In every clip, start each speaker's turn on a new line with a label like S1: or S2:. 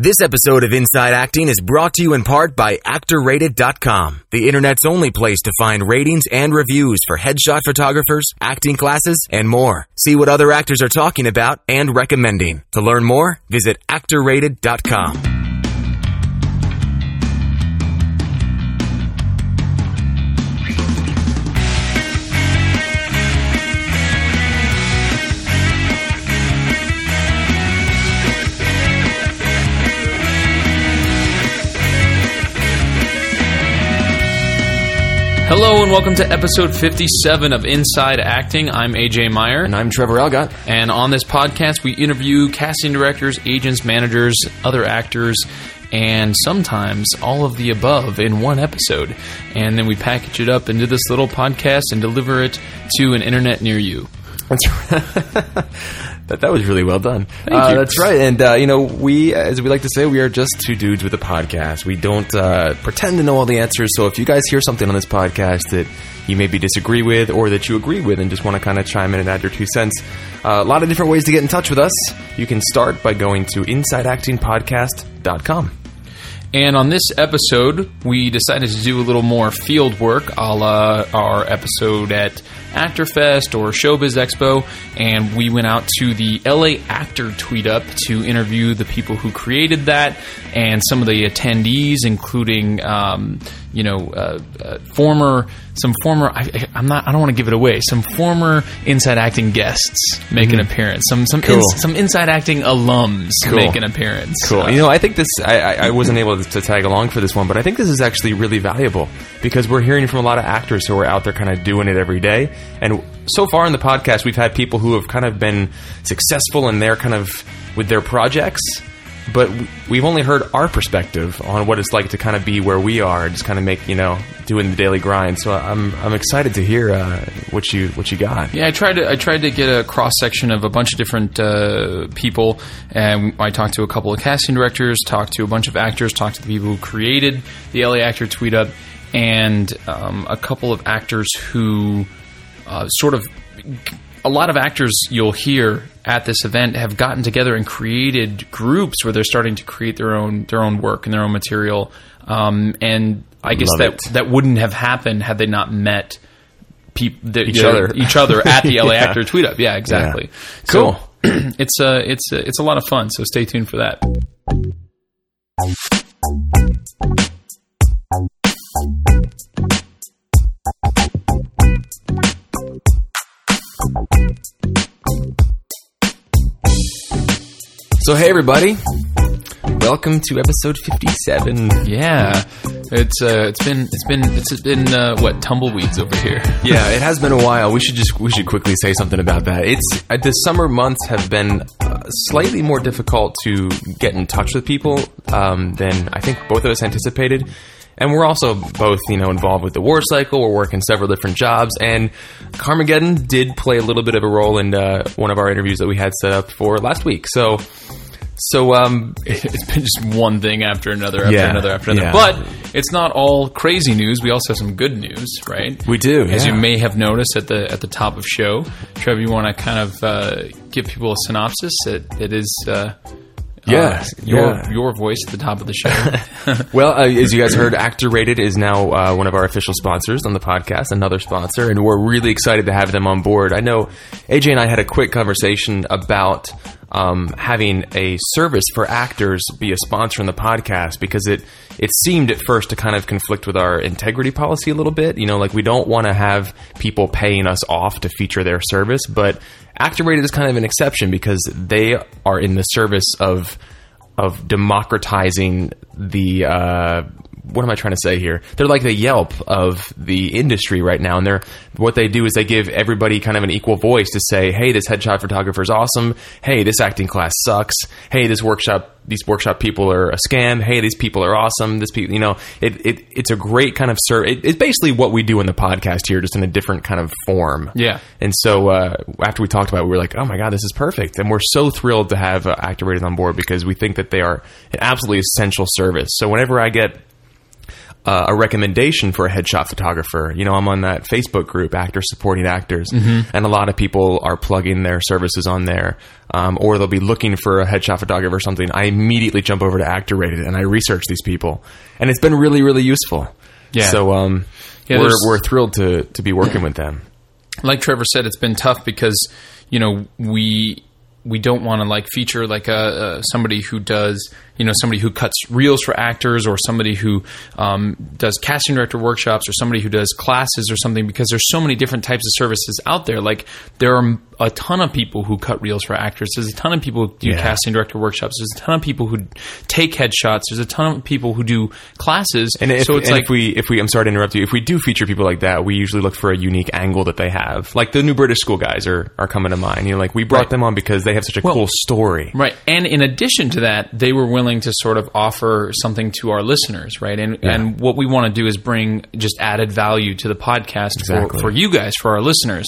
S1: This episode of Inside Acting is brought to you in part by ActorRated.com, the internet's only place to find ratings and reviews for headshot photographers, acting classes, and more. See what other actors are talking about and recommending. To learn more, visit ActorRated.com.
S2: Hello and welcome to episode 57 of Inside Acting. I'm AJ Meyer.
S3: And I'm Trevor Elgott.
S2: And on this podcast, we interview casting directors, agents, managers, other actors, and sometimes all of the above in one episode. And then we package it up into this little podcast and deliver it to an internet near you.
S3: That's right. That, that was really well done.
S2: Thank you.
S3: That's right. And, uh, you know, we, as we like to say, we are just two dudes with a podcast. We don't uh, pretend to know all the answers. So if you guys hear something on this podcast that you maybe disagree with or that you agree with and just want to kind of chime in and add your two cents, uh, a lot of different ways to get in touch with us. You can start by going to InsideActingPodcast.com.
S2: And on this episode, we decided to do a little more field work a la our episode at Actorfest or Showbiz Expo. And we went out to the LA Actor Tweet Up to interview the people who created that and some of the attendees, including, um, you know, uh, uh, former, some former, I, I'm not, I don't want to give it away, some former Inside Acting guests make an appearance, some, some,
S3: Cool.
S2: ins- some Inside Acting alums
S3: Cool.
S2: make an appearance.
S3: Cool.
S2: Uh,
S3: you know, I think this. I, I, I wasn't able to tag along for this one, but I think this is actually really valuable because we're hearing from a lot of actors who are out there kind of doing it every day. And so far in the podcast, we've had people who have kind of been successful in their kind of with their projects. But we've only heard our perspective on what it's like to kind of be where we are, just kind of make you know doing the daily grind. So I'm I'm excited to hear uh, what you what you got.
S2: Yeah, I tried to I tried to get a cross section of a bunch of different uh, people, and I talked to a couple of casting directors, talked to a bunch of actors, talked to the people who created the LA Actor Tweet Up, and um, a couple of actors who uh, sort of a lot of actors you'll hear at this event have gotten together and created groups where they're starting to create their own their own work and their own material. Um, and I guess
S3: Love
S2: that
S3: it.
S2: that wouldn't have happened had they not met peop- the,
S3: Each
S2: the-
S3: other.
S2: each other at the LA
S3: Yeah.
S2: Actor Tweet Up. Yeah, exactly.
S3: Yeah.
S2: So,
S3: Cool.
S2: it's uh, it's uh, it's a lot of fun. So stay tuned for that.
S3: So hey everybody, welcome to episode 57.
S2: Yeah, it's uh, it's been it's been it's been uh, what tumbleweeds over here.
S3: Yeah, it has been a while. We should just we should quickly say something about that. It's uh, the summer months have been uh, slightly more difficult to get in touch with people um, than I think both of us anticipated. And we're also both, you know, involved with the war cycle. We're working several different jobs, and Carmageddon did play a little bit of a role in uh, one of our interviews that we had set up for last week. So, so um,
S2: It's been just one thing after another after
S3: Yeah,
S2: another after another.
S3: yeah.
S2: But it's not all crazy news. We also have some good news, right?
S3: we do,
S2: As
S3: yeah.
S2: you may have noticed at the at the top of show, Trevor, you want to kind of uh, give people a synopsis. It, it is uh,
S3: Yeah,
S2: uh, your
S3: yeah.
S2: your voice at the top of the show.
S3: Well, uh, as you guys heard, Actor Rated is now uh, one of our official sponsors on the podcast, another sponsor, and we're really excited to have them on board. I know AJ and I had a quick conversation about um, having a service for actors be a sponsor in the podcast because it it seemed at first to kind of conflict with our integrity policy a little bit. You know, like we don't want to have people paying us off to feature their service, but Actor Rated is kind of an exception because they are in the service of of democratizing the uh, what am I trying to say here? They're like the Yelp of the industry right now, and they're what they do is they give everybody kind of an equal voice to say, "Hey, this headshot photographer is awesome. Hey, this acting class sucks. Hey, this workshop." These workshop people are a scam. Hey, these people are awesome. This people, you know, it, it it's a great kind of ser- it, It's basically what we do in the podcast here, just in a different kind of form.
S2: Yeah.
S3: And so uh, after we talked about it, we were like, oh my God, this is perfect. And we're so thrilled to have uh, Actor Rated on board because we think that they are an absolutely essential service. So whenever I get uh, a recommendation for a headshot photographer. You know, I'm on that Facebook group, Actors Supporting Actors,
S2: Mm-hmm.
S3: and a lot of people are plugging their services on there, um, or they'll be looking for a headshot photographer or something. I immediately jump over to Actor Rated and I research these people, and it's been really, really useful.
S2: Yeah.
S3: So um,
S2: Yeah,
S3: we're we're thrilled to to be working with them.
S2: like Trevor said, it's been tough because you know we we don't want to like feature like a, uh somebody who does you know somebody who cuts reels for actors or somebody who um, does casting director workshops or somebody who does classes or something because there's so many different types of services out there. Like there are a ton of people who cut reels for actors. There's a ton of people who do
S3: Yeah.
S2: casting director workshops. There's a ton of people who take headshots. There's a ton of people who do classes.
S3: And if,
S2: so it's
S3: and
S2: like
S3: if we if we I'm sorry to interrupt you. If we do feature people like that, we usually look for a unique angle that they have. Like the new British school guys are are coming to mind. You know, like we brought
S2: Right.
S3: them on because they have such a cool story.
S2: Right. And in addition to that, they were willing to sort of offer something to our listeners, right? And and what we want to do is bring just added value to the podcast
S3: Exactly.
S2: for, for you guys, for our listeners.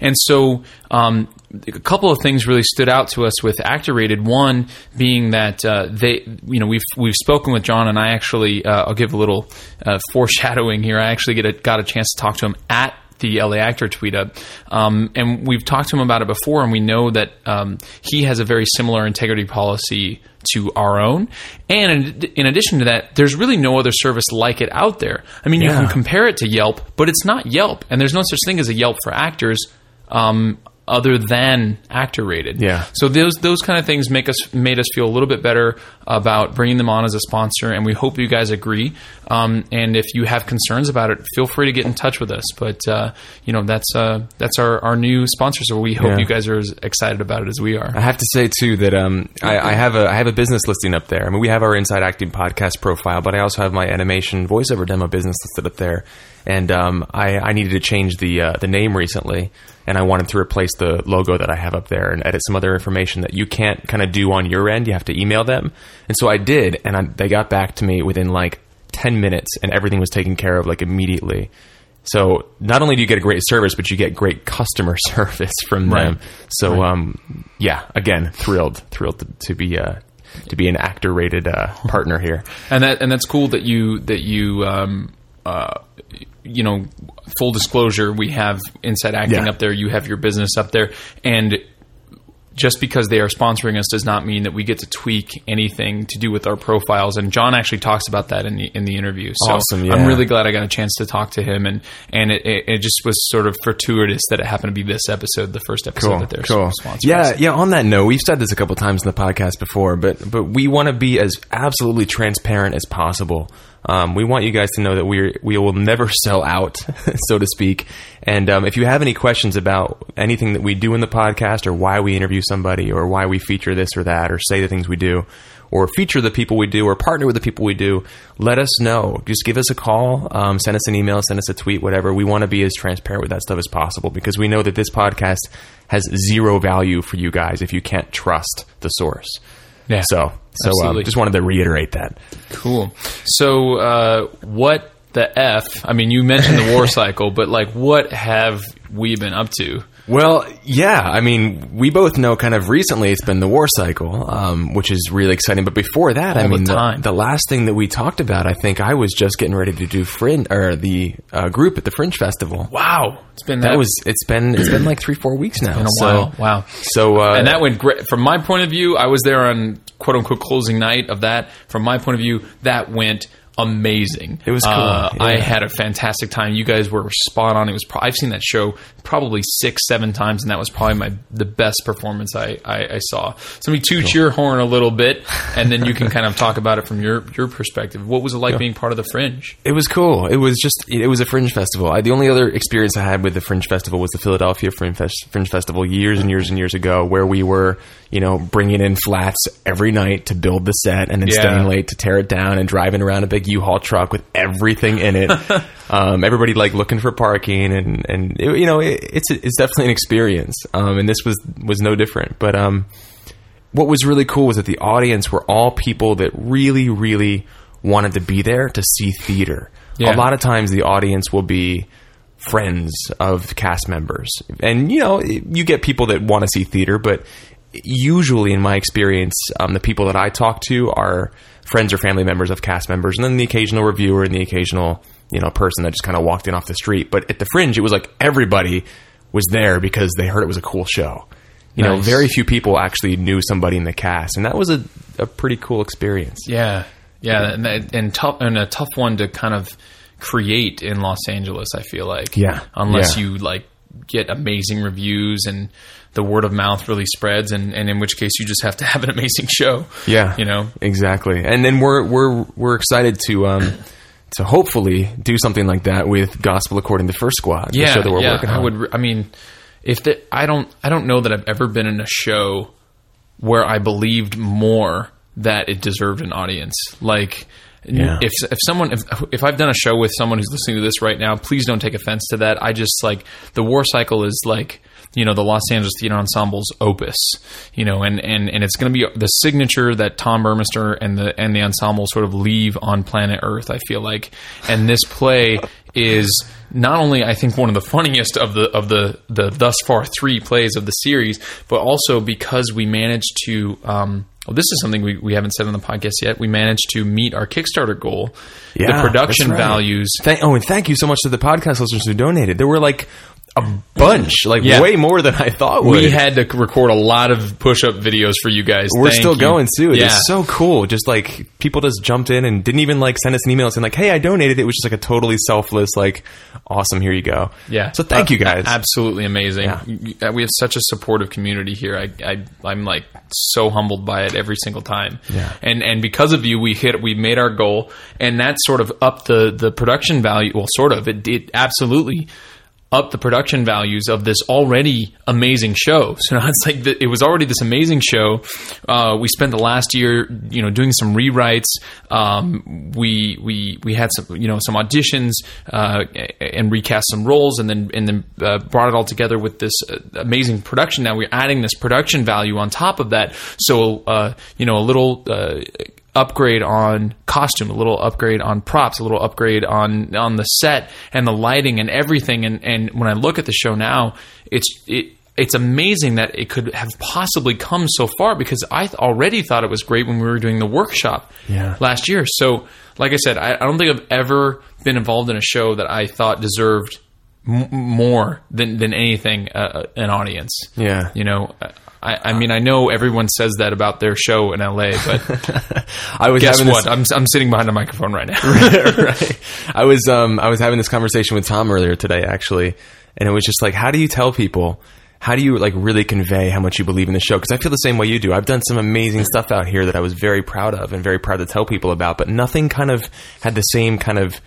S2: And so um, a couple of things really stood out to us with Actor Rated. One being that uh, they, you know, we've we've spoken with John, and I actually, uh, I'll give a little uh, foreshadowing here. I actually get a, got a chance to talk to him at the LA Actor tweet up. Um, and we've talked to him about it before, and we know that um, he has a very similar integrity policy to our own. And in, addition to that, there's really no other service like it out there. I mean, you can compare it to Yelp, but it's not Yelp, and there's no such thing as a Yelp for actors. Um, other than actor rated,
S3: Yeah.
S2: So those those kind of things make us made us feel a little bit better about bringing them on as a sponsor, and we hope you guys agree. Um, and if you have concerns about it, feel free to get in touch with us. But uh, you know that's uh, that's our, our new sponsor, so we hope
S3: Yeah.
S2: you guys are as excited about it as we are.
S3: I have to say too that um, I, I have a I have a business listing up there. I mean, we have our Inside Acting podcast profile, but I also have my animation voiceover demo business listed up there. And um, I, I needed to change the uh, the name recently, and I wanted to replace the logo that I have up there and edit some other information that you can't kind of do on your end. You have to email them, and so I did, and I, they got back to me within like ten minutes, and everything was taken care of like immediately. So not only do you get a great service, but you get great customer service from
S2: Right.
S3: them. So um, yeah, again, thrilled, thrilled to, to be uh, to be an actor rated uh, partner here.
S2: and that and that's cool that you that you um uh you know full disclosure we have inside acting
S3: Yeah.
S2: up there you have your business up there and just because they are sponsoring us does not mean that we get to tweak anything to do with our profiles. And John actually talks about that in the in the interview. So
S3: Awesome, yeah.
S2: I'm really glad I got a chance to talk to him, and and it, it, just was sort of fortuitous that it happened to be this episode, the first episode that they're
S3: cool.
S2: sponsoring.
S3: Yeah,
S2: us.
S3: yeah. On that note, we've said this a couple times in the podcast before, but but we want to be as absolutely transparent as possible. Um, we want you guys to know that we we will never sell out, so to speak. And um, if you have any questions about anything that we do in the podcast, or why we interview somebody, or why we feature this or that, or say the things we do, or feature the people we do, or partner with the people we do, let us know. Just give us a call, um, send us an email, send us a tweet, whatever. We want to be as transparent with that stuff as possible because we know that this podcast has zero value for you guys if you can't trust the source.
S2: Yeah,
S3: So, so um, just wanted to reiterate that.
S2: Cool. So, uh, what the f? I mean, you mentioned the war cycle, but like, what have we been up to?
S3: Well, yeah, I mean, we both know kind of recently it's been the war cycle, um, which is really exciting. But before that, I
S2: All the
S3: mean, the,
S2: time.
S3: the last thing that we talked about, I think I was just getting ready to do Fringe or the uh, group at the Fringe Festival.
S2: Wow, it's been
S3: That was it's been it's been like three four weeks now.
S2: been a
S3: so,
S2: while. Wow.
S3: So uh,
S2: and that went great. From my point of view, I was there on quote unquote closing night of that. From my point of view, that went amazing.
S3: It was cool,
S2: Uh, I had a fantastic time. You guys were spot on. It was. Pro- I've seen that show probably six, seven times, and that was probably my the best performance I, I, I saw. So let me toot your horn a little bit, and then you can kind of talk about it from your your perspective. What was it like being part of the Fringe?
S3: It was cool. It was just it was a fringe festival. I, the only other experience I had with the fringe festival was the Philadelphia Fringe, Fest, fringe Festival years and years and years ago, where we were you know bringing in flats every night to build the set and then
S2: Yeah.
S3: staying late to tear it down and driving around a big U-Haul truck with everything in it. um, everybody like looking for parking and and it, you know it, it's it's definitely an experience. Um, and this was was no different. But um, what was really cool was that the audience were all people that really, really wanted to be there to see theater.
S2: Yeah.
S3: A lot of times the audience will be friends of cast members. And, you know, you get people that want to see theater, but usually, in my experience, um, the people that I talk to are friends or family members of cast members, and then the occasional reviewer and the occasional you know person that just kind of walked in off the street. But at the Fringe, it was like everybody was there because they heard it was a cool show. You know, very few people actually knew somebody in the cast, and that was a, a pretty cool experience.
S2: Yeah, yeah, and and tough and a tough one to kind of create in Los Angeles. I feel like,
S3: Yeah,
S2: unless
S3: yeah.
S2: you like get amazing reviews and the word of mouth really spreads, and, and in which case you just have to have an amazing show.
S3: Yeah,
S2: you know,
S3: exactly. And then we're we're we're excited to um to hopefully do something like that with Gospel According to First Squad. the
S2: yeah,
S3: show that we're
S2: yeah.
S3: working
S2: I would. I mean, if the, I don't, I don't know that I've ever been in a show where I believed more that it deserved an audience. Like,
S3: Yeah.
S2: if if someone, if if I've done a show with someone who's listening to this right now, please don't take offense to that. I just like the War Cycle is like. You know the Los Angeles Theater Ensemble's opus, you know, and, and, and it's going to be the signature that Tom Burmester and the and the ensemble sort of leave on planet Earth. I feel like, and this play is not only I think one of the funniest of the of the the thus far three plays of the series, but also because we managed to. Um, well, this is something we, we haven't said on the podcast yet. We managed to meet our Kickstarter goal.
S3: Yeah,
S2: the production
S3: right.
S2: values.
S3: Thank, oh, and thank you so much to the podcast listeners who donated. There were like a bunch, like
S2: Yeah.
S3: way more than I thought. Would.
S2: We had to record a lot of push up videos for you guys.
S3: We're
S2: Thank
S3: still
S2: you.
S3: going too.
S2: Yeah.
S3: It's so cool. Just like people just jumped in and didn't even like send us an email saying like, "Hey, I donated." It was just like a totally selfless, like, "Awesome, here you go."
S2: Yeah.
S3: So thank
S2: Uh,
S3: you guys.
S2: Absolutely amazing.
S3: Yeah.
S2: We have such a supportive community here. I, I I'm like so humbled by it every single time.
S3: Yeah.
S2: And and because of you, we hit we made our goal, and that sort of upped the the production value. Well, sort of. It it absolutely up the production values of this already amazing show. So now it's like the, it was already this amazing show. Uh, we spent the last year, you know, doing some rewrites. Um, we we we had some, you know, some auditions uh, and recast some roles, and then and then uh, brought it all together with this uh, amazing production. Now we're adding this production value on top of that. So uh, you know, a little. Uh, upgrade on costume, a little upgrade on props, a little upgrade on on the set and the lighting and everything. And and when I look at the show now, it's it. It's amazing that it could have possibly come so far because I th- already thought it was great when we were doing the workshop
S3: Yeah.
S2: last year. So, like I said, I, I don't think I've ever been involved in a show that I thought deserved m- more than than anything uh, an audience.
S3: Yeah.
S2: you know, I, I mean, I know everyone says that about their show in LA, but
S3: I was
S2: guess what?
S3: This,
S2: I'm I'm sitting behind a microphone right now.
S3: right. I was um I was having this conversation with Tom earlier today actually, and it was just like, how do you tell people? How do you like really convey how much you believe in the show? Because I feel the same way you do. I've done some amazing stuff out here that I was very proud of and very proud to tell people about, but nothing kind of had the same kind of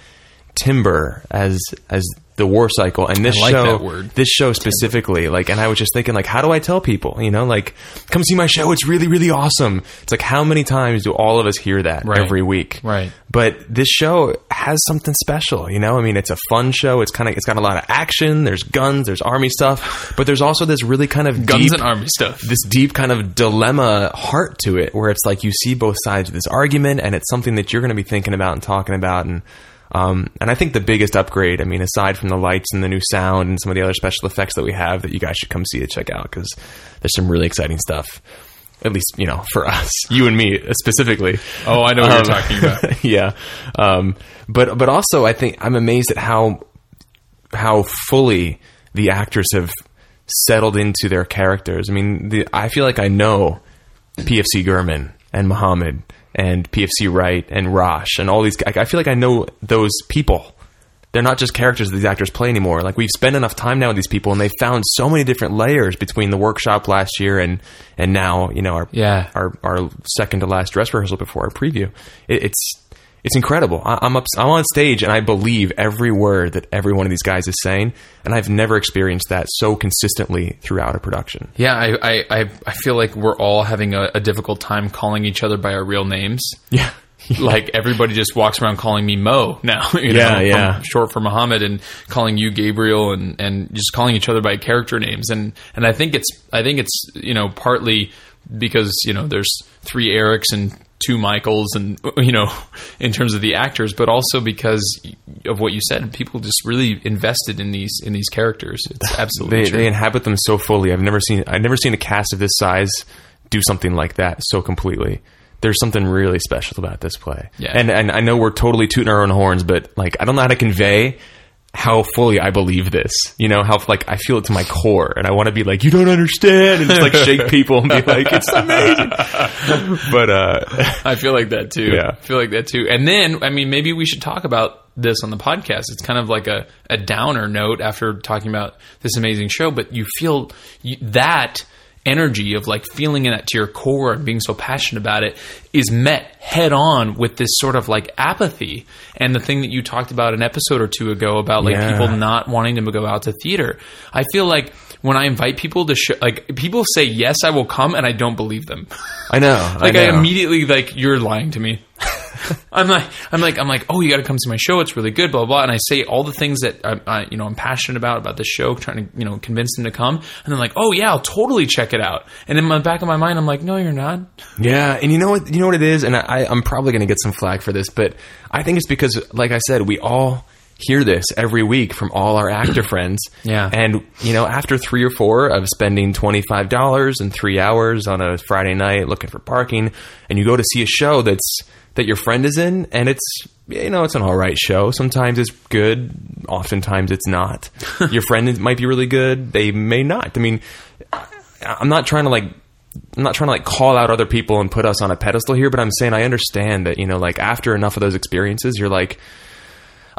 S3: timber as as the war cycle and this
S2: like
S3: show this show specifically like and i was just thinking like how do i tell people you know like come see my show it's really really awesome. It's like how many times do all of us hear that
S2: Right.
S3: every week?
S2: Right.
S3: but this show has something special you know? I mean it's a fun show. It's kind of it's got a lot of action. There's guns there's army stuff. But there's also this really kind of
S2: Guns
S3: deep,
S2: and army stuff.
S3: this deep kind of dilemma heart to it where it's like you see both sides of this argument and it's something that you're going to be thinking about and talking about and um, and I think the biggest upgrade, I mean, aside from the lights and the new sound and some of the other special effects that we have, that you guys should come see and check out because there's some really exciting stuff. At least, you know, for us, you and me specifically.
S2: Oh, I know what
S3: Um,
S2: you're talking about.
S3: yeah, um, but but also, I think I'm amazed at how how fully the actors have settled into their characters. I mean, the, I feel like I know PFC Gurman and Muhammad and PFC Wright and Rosh and all these. I, I feel like I know those people. They're not just characters that these actors play anymore. Like we've spent enough time now with these people, and they found so many different layers between the workshop last year and and now. You know, our
S2: Yeah.
S3: our our second to last dress rehearsal before our preview. It, it's it's incredible. I, I'm up, I'm on stage and I believe every word that every one of these guys is saying, and I've never experienced that so consistently throughout a production.
S2: Yeah, I, I, I, I feel like we're all having a, a difficult time calling each other by our real names.
S3: Yeah.
S2: like everybody just walks around calling me Mo now. You
S3: Yeah,
S2: know, from-
S3: yeah.
S2: short for Muhammad, and calling you Gabriel, and, and just calling each other by character names. And and I think it's I think it's you know partly because you know there's three Erics and two Michaels and you know in terms of the actors, but also because of what you said, people just really invested in these in these characters. It's absolutely
S3: They,
S2: true.
S3: they inhabit them so fully. I've never seen I've never seen a cast of this size do something like that so completely. There's something really special about this play.
S2: Yeah.
S3: And and I know we're totally tooting our own horns, but like I don't know how to convey how fully I believe this. You know, how like I feel it to my core and I want to be like, you don't understand and just like shake people and be like, it's amazing. but uh
S2: I feel like that too.
S3: Yeah.
S2: I feel like that too. And then, I mean, maybe we should talk about this on the podcast. It's kind of like a, a downer note after talking about this amazing show, but you feel you, that energy of like feeling it to your core and being so passionate about it is met head on with this sort of like apathy and the thing that you talked about an episode or two ago about like
S3: Yeah.
S2: people not wanting to go out to theater. I feel like when I invite people to show, like people say yes, I will come, and I don't believe them.
S3: I know.
S2: like
S3: I,
S2: I, immediately like you're lying to me. I'm like I'm like I'm like oh you got to come see my show it's really good blah blah blah and I say all the things that I, I you know I'm passionate about about this show trying to you know convince them to come and then like oh yeah I'll totally check it out and in the back of my mind I'm like no you're not
S3: Yeah, and you know what? You know what it is, and I, I'm probably going to get some flack for this, but I think it's because, like I said, we all hear this every week from all our actor friends.
S2: Yeah.
S3: and you know, after three or four of spending twenty five dollars and three hours on a Friday night looking for parking, and you go to see a show that's that your friend is in, and it's you know it's an all right show. Sometimes it's good, oftentimes it's not. your friend is- might be really good, they may not. I mean, I'm not trying to like I'm not trying to like call out other people and put us on a pedestal here, but I'm saying I understand that, you know, like after enough of those experiences, you're like,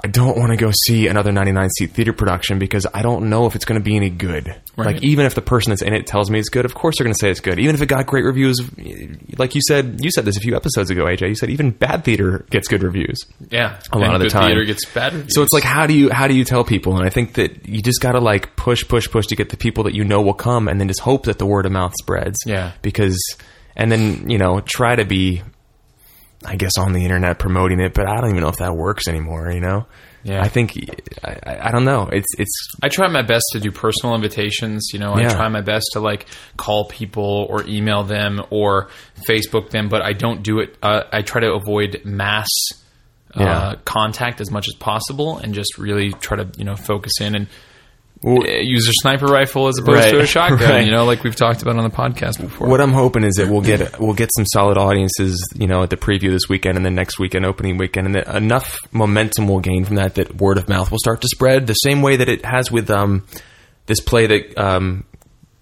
S3: I don't want to go see another 99 seat theater production because I don't know if it's going to be any good.
S2: Right.
S3: Like, even if the person that's in it tells me it's good, of course they're going to say it's good. Even if it got great reviews, like you said, you said this a few episodes ago, AJ. You said even bad theater gets good reviews.
S2: yeah
S3: A lot of the time.
S2: theater gets bad reviews.
S3: So it's like, how do you how do you tell people? And I think that you just got to like push, push, push to get the people that you know will come, and then just hope that the word of mouth spreads.
S2: Yeah.
S3: Because, and then you know, try to be, I guess, on the internet promoting it, but I don't even know if that works anymore. You know.
S2: Yeah.
S3: I think I, I, don't know. It's it's
S2: I try my best to do personal invitations. You know, I try my best to like call people or email them or Facebook them, but I don't do it. Uh, I try to avoid mass uh, contact as much as possible and just really try to you know focus in and uh, use a sniper rifle as opposed
S3: Right.
S2: to a shotgun.
S3: Right.
S2: You know, like we've talked about on the podcast before.
S3: What I'm hoping is that we'll get we'll get some solid audiences, you know, at the preview this weekend and then next weekend opening weekend, and that enough momentum will gain from that that word of mouth will start to spread the same way that it has with um, this play that um,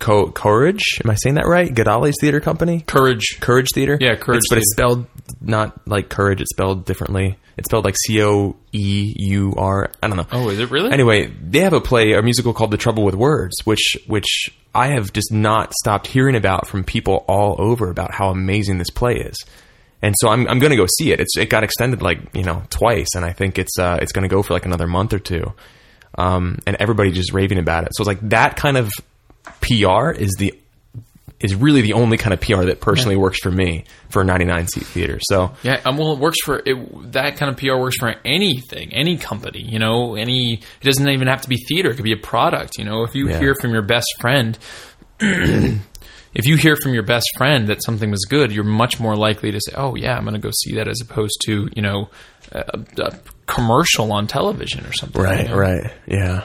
S3: Co- Courage. Am I saying that right? Godali's theater company.
S2: Courage.
S3: Courage Theater.
S2: Yeah, Courage
S3: It's- but it's spelled not like courage. It's spelled differently. It's spelled like C O E U R. I don't know.
S2: Oh, is it really?
S3: Anyway, they have a play, a musical called The Trouble with Words, which which I have just not stopped hearing about from people all over about how amazing this play is. And so I'm I'm going to go see it. It's it got extended like you know twice, and I think it's uh, it's going to go for like another month or two. Um, and everybody just raving about it. So it's like that kind of PR is the is really the only kind of PR that personally works for me for a 99 seat theater. So
S2: Yeah, um, well, it works for it, that kind of PR works for anything, any company. You know, any it doesn't even have to be theater; it could be a product. You know, if you
S3: Yeah.
S2: hear from your best friend, if you hear from your best friend that something was good, you're much more likely to say, "Oh, yeah, I'm going to go see that," as opposed to you know a, a commercial on television or something. you know?
S3: right, yeah,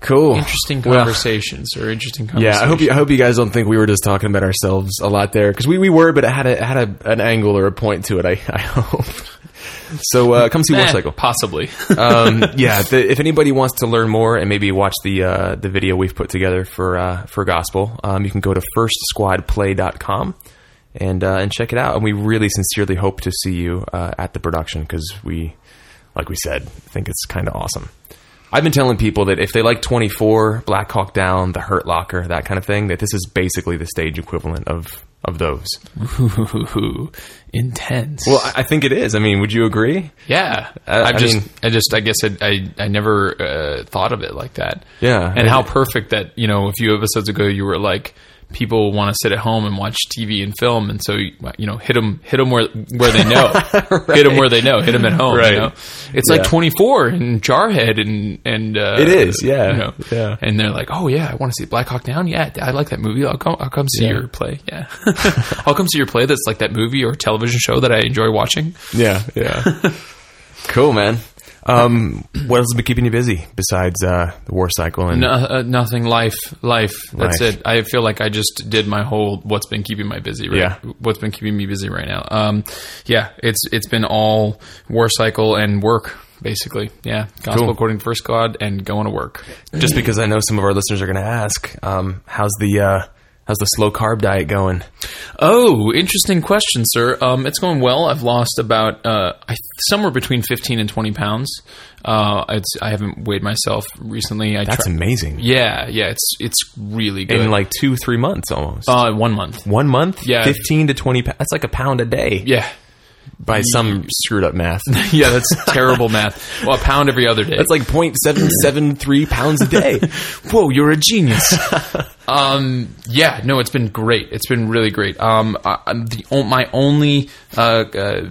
S3: cool,
S2: Interesting
S3: Well,
S2: conversations or interesting conversations.
S3: Yeah, I hope you, I hope you guys don't think we were just talking about ourselves a lot there because we, we were, but it had a it had a, an angle or a point to it. I, I hope. So uh, come see War
S2: Eh,
S3: Cycle.
S2: possibly.
S3: um, yeah, the, if anybody wants to learn more and maybe watch the uh, the video we've put together for uh, for gospel, um, you can go to firstsquadplay.com and uh, and check it out. And we really sincerely hope to see you uh, at the production because we, like we said, think it's kind of awesome. I've been telling people that if they like 24, Black Hawk Down, The Hurt Locker, that kind of thing, that this is basically the stage equivalent of of those.
S2: Ooh, intense.
S3: Well, I I think it is. I mean, would you agree?
S2: Yeah,
S3: I-
S2: I've
S3: I
S2: just,
S3: mean-
S2: I just, I guess I, I, I never uh, thought of it like that.
S3: Yeah.
S2: and how perfect that you know a few episodes ago you were like people want to sit at home and watch TV and film, and so you know, hit them, hit them where where they know, hit them where they know, hit them at home.
S3: Right.
S2: You know, it's
S3: Yeah.
S2: like twenty four and Jarhead and and uh,
S3: It is, yeah,
S2: you know,
S3: yeah.
S2: and they're like, oh yeah, I want to see Black Hawk Down. Yeah, I like that movie. I'll come, I'll come see
S3: Yeah.
S2: your play. Yeah, I'll come see your play. That's like that movie or television show that I enjoy watching.
S3: Yeah, yeah. cool, man. Um, what else has been keeping you busy besides uh, the war cycle and
S2: No, uh, nothing. Life, life. That's
S3: Life.
S2: it. I feel like I just did my whole. What's been keeping my busy? Right?
S3: Yeah.
S2: What's been keeping me busy right now? Um, yeah. It's it's been all war cycle and work basically. Yeah. Gospel
S3: Cool.
S2: according to First Squad and going to work.
S3: just because I know some of our listeners are going to ask, um, how's the uh, how's the slow carb diet going?
S2: Oh, interesting question, sir. Um, it's going well. I've lost about uh, I, somewhere between fifteen and twenty pounds. Uh, it's I haven't weighed myself recently. I
S3: That's amazing.
S2: yeah, yeah. It's it's really good.
S3: In like two, three months almost.
S2: uh, one month.
S3: One month,
S2: yeah.
S3: fifteen to twenty. Pa- that's like a pound a day
S2: Yeah.
S3: By some screwed up math.
S2: Yeah, that's terrible math. Well, a pound every other day.
S3: That's like 0.773 pounds a day.
S2: whoa, you're a genius. um, yeah, no, it's been great. It's been really great. Um, I, the my only uh, uh,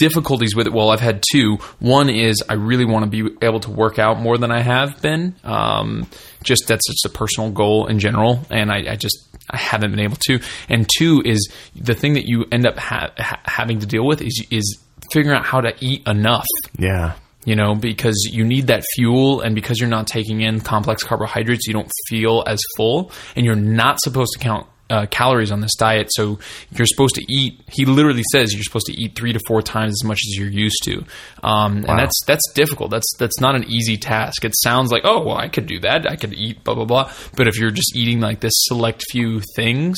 S2: difficulties with it. Well, I've had two. One is I really want to be able to work out more than I have been. Um, just that's just a personal goal in general, and I, I just I haven't been able to. And two is the thing that you end up ha- ha- having to deal with is is figuring out how to eat enough
S3: Yeah.
S2: you know, because you need that fuel, and because you're not taking in complex carbohydrates, you don't feel as full, and you're not supposed to count uh, calories on this diet. So you're supposed to eat. He literally says you're supposed to eat three to four times as much as you're used to, um, and that's that's difficult. That's that's not an easy task. It sounds like oh well, I could do that. I could eat blah blah blah. But if you're just eating like this select few things,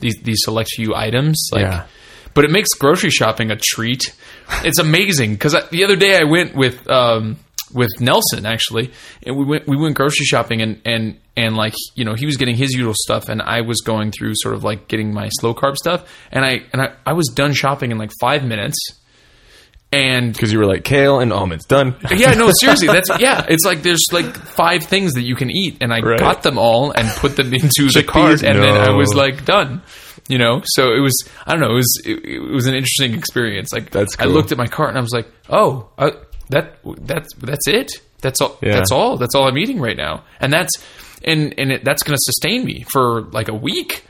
S2: these these select few items, like
S3: Yeah.
S2: but it makes grocery shopping a treat. It's amazing because the other day I went with um, with Nelson actually, and we went we went grocery shopping and and and like you know he was getting his usual stuff and I was going through sort of like getting my slow carb stuff and I and I, I was done shopping in like five minutes. And
S3: Because you were like kale and almonds done.
S2: yeah, no, seriously, that's yeah. It's like there's like five things that you can eat, and I
S3: Right.
S2: got them all and put them into the cart, and then I was like done. You know, so it was I don't know, it was it, it was an interesting experience. Like
S3: That's
S2: I looked at my cart and I was like, oh, uh, that that's that's it. That's all.
S3: Yeah.
S2: That's all. That's all I'm eating right now, and that's and and it, that's going to sustain me for like a week,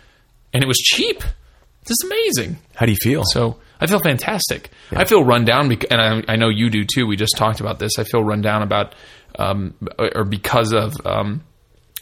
S2: and it was cheap. This is amazing.
S3: How do you feel?
S2: So I feel fantastic. I feel run down, bec- and I, I know you do too. We just talked about this. I feel run down about, um, or because of um,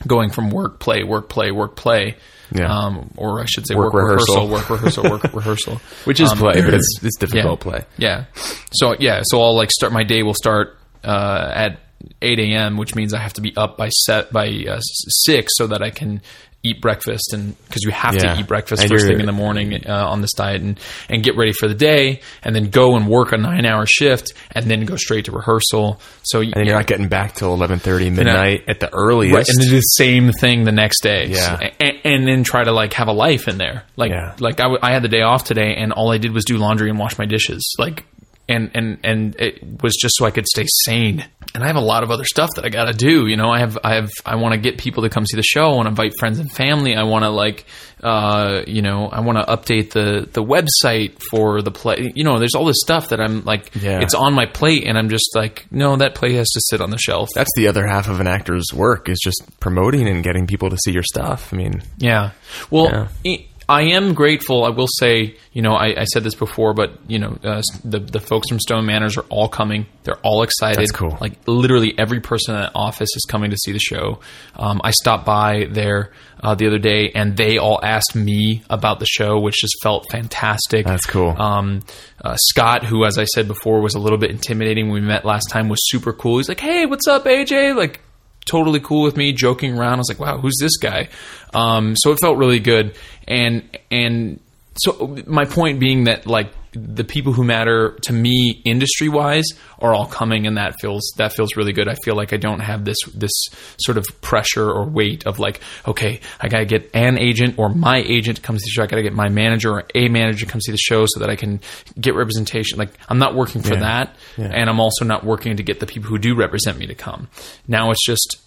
S2: going from work, play, work, play, work, play.
S3: Yeah.
S2: Um, or I should say
S3: Work
S2: work,
S3: rehearsal.
S2: rehearsal, work rehearsal, work rehearsal.
S3: Which is
S2: Um,
S3: play, but it's it's difficult
S2: yeah.
S3: play.
S2: Yeah. So yeah. So I'll like start my day. will start uh, at eight a.m., which means I have to be up by set by uh, six so that I can eat breakfast and because you have
S3: Yeah.
S2: to eat breakfast
S3: And
S2: first thing in the morning uh, on this diet and and get ready for the day and then go and work a nine hour shift and then go straight to rehearsal. So
S3: And then you're not getting back till 11:30 midnight at the earliest.
S2: Right, and then do the same thing the next day.
S3: Yeah.
S2: and, and then try to like have a life in there. Like,
S3: Yeah.
S2: like I, w- I had the day off today, and all I did was do laundry and wash my dishes. Like, and and and it was just so I could stay sane. And I have a lot of other stuff that I got to do. You know, I have I have I want to get people to come see the show. I want to invite friends and family. I want to like, uh, you know, I want to update the the website for the play. You know, there's all this stuff that I'm like,
S3: Yeah.
S2: it's on my plate, and I'm just like, no, that play has to sit on the shelf.
S3: That's the other half of an actor's work is just promoting and getting people to see your stuff. I mean,
S2: Yeah. Well,
S3: Yeah.
S2: I am grateful. I will say, you know, I, I said this before, but you know, uh, the the folks from Stone Manners are all coming. They're all excited.
S3: That's cool.
S2: Like literally every person in the office is coming to see the show. Um, I stopped by there uh, the other day, and they all asked me about the show, which just felt fantastic.
S3: That's cool.
S2: Um, uh, Scott, who, as I said before, was a little bit intimidating when we met last time, was super cool. He's like, "Hey, what's up, AJ?" Like, totally cool with me, joking around. I was like, "Wow, who's this guy?" Um, so it felt really good, and and so my point being that like the people who matter to me industry wise are all coming and that feels that feels really good i feel like i don't have this this sort of pressure or weight of like okay i gotta get an agent or my agent comes to come see the show i gotta get my manager or a manager to come see the show so that i can get representation like i'm not working for
S3: Yeah.
S2: that
S3: Yeah.
S2: and i'm also not working to get the people who do represent me to come now it's just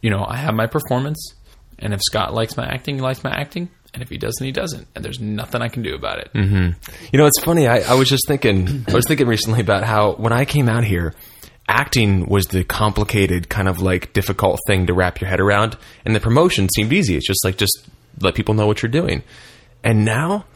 S2: you know i have my performance And if Scott likes my acting, he likes my acting. And if he doesn't, he doesn't. And there's nothing I can do about it. Mm-hmm.
S3: You know, it's funny. I, I was just thinking. I was thinking recently about how when I came out here, acting was the complicated, kind of like difficult thing to wrap your head around, and the promotion seemed easy. It's just like just let people know what you're doing. And now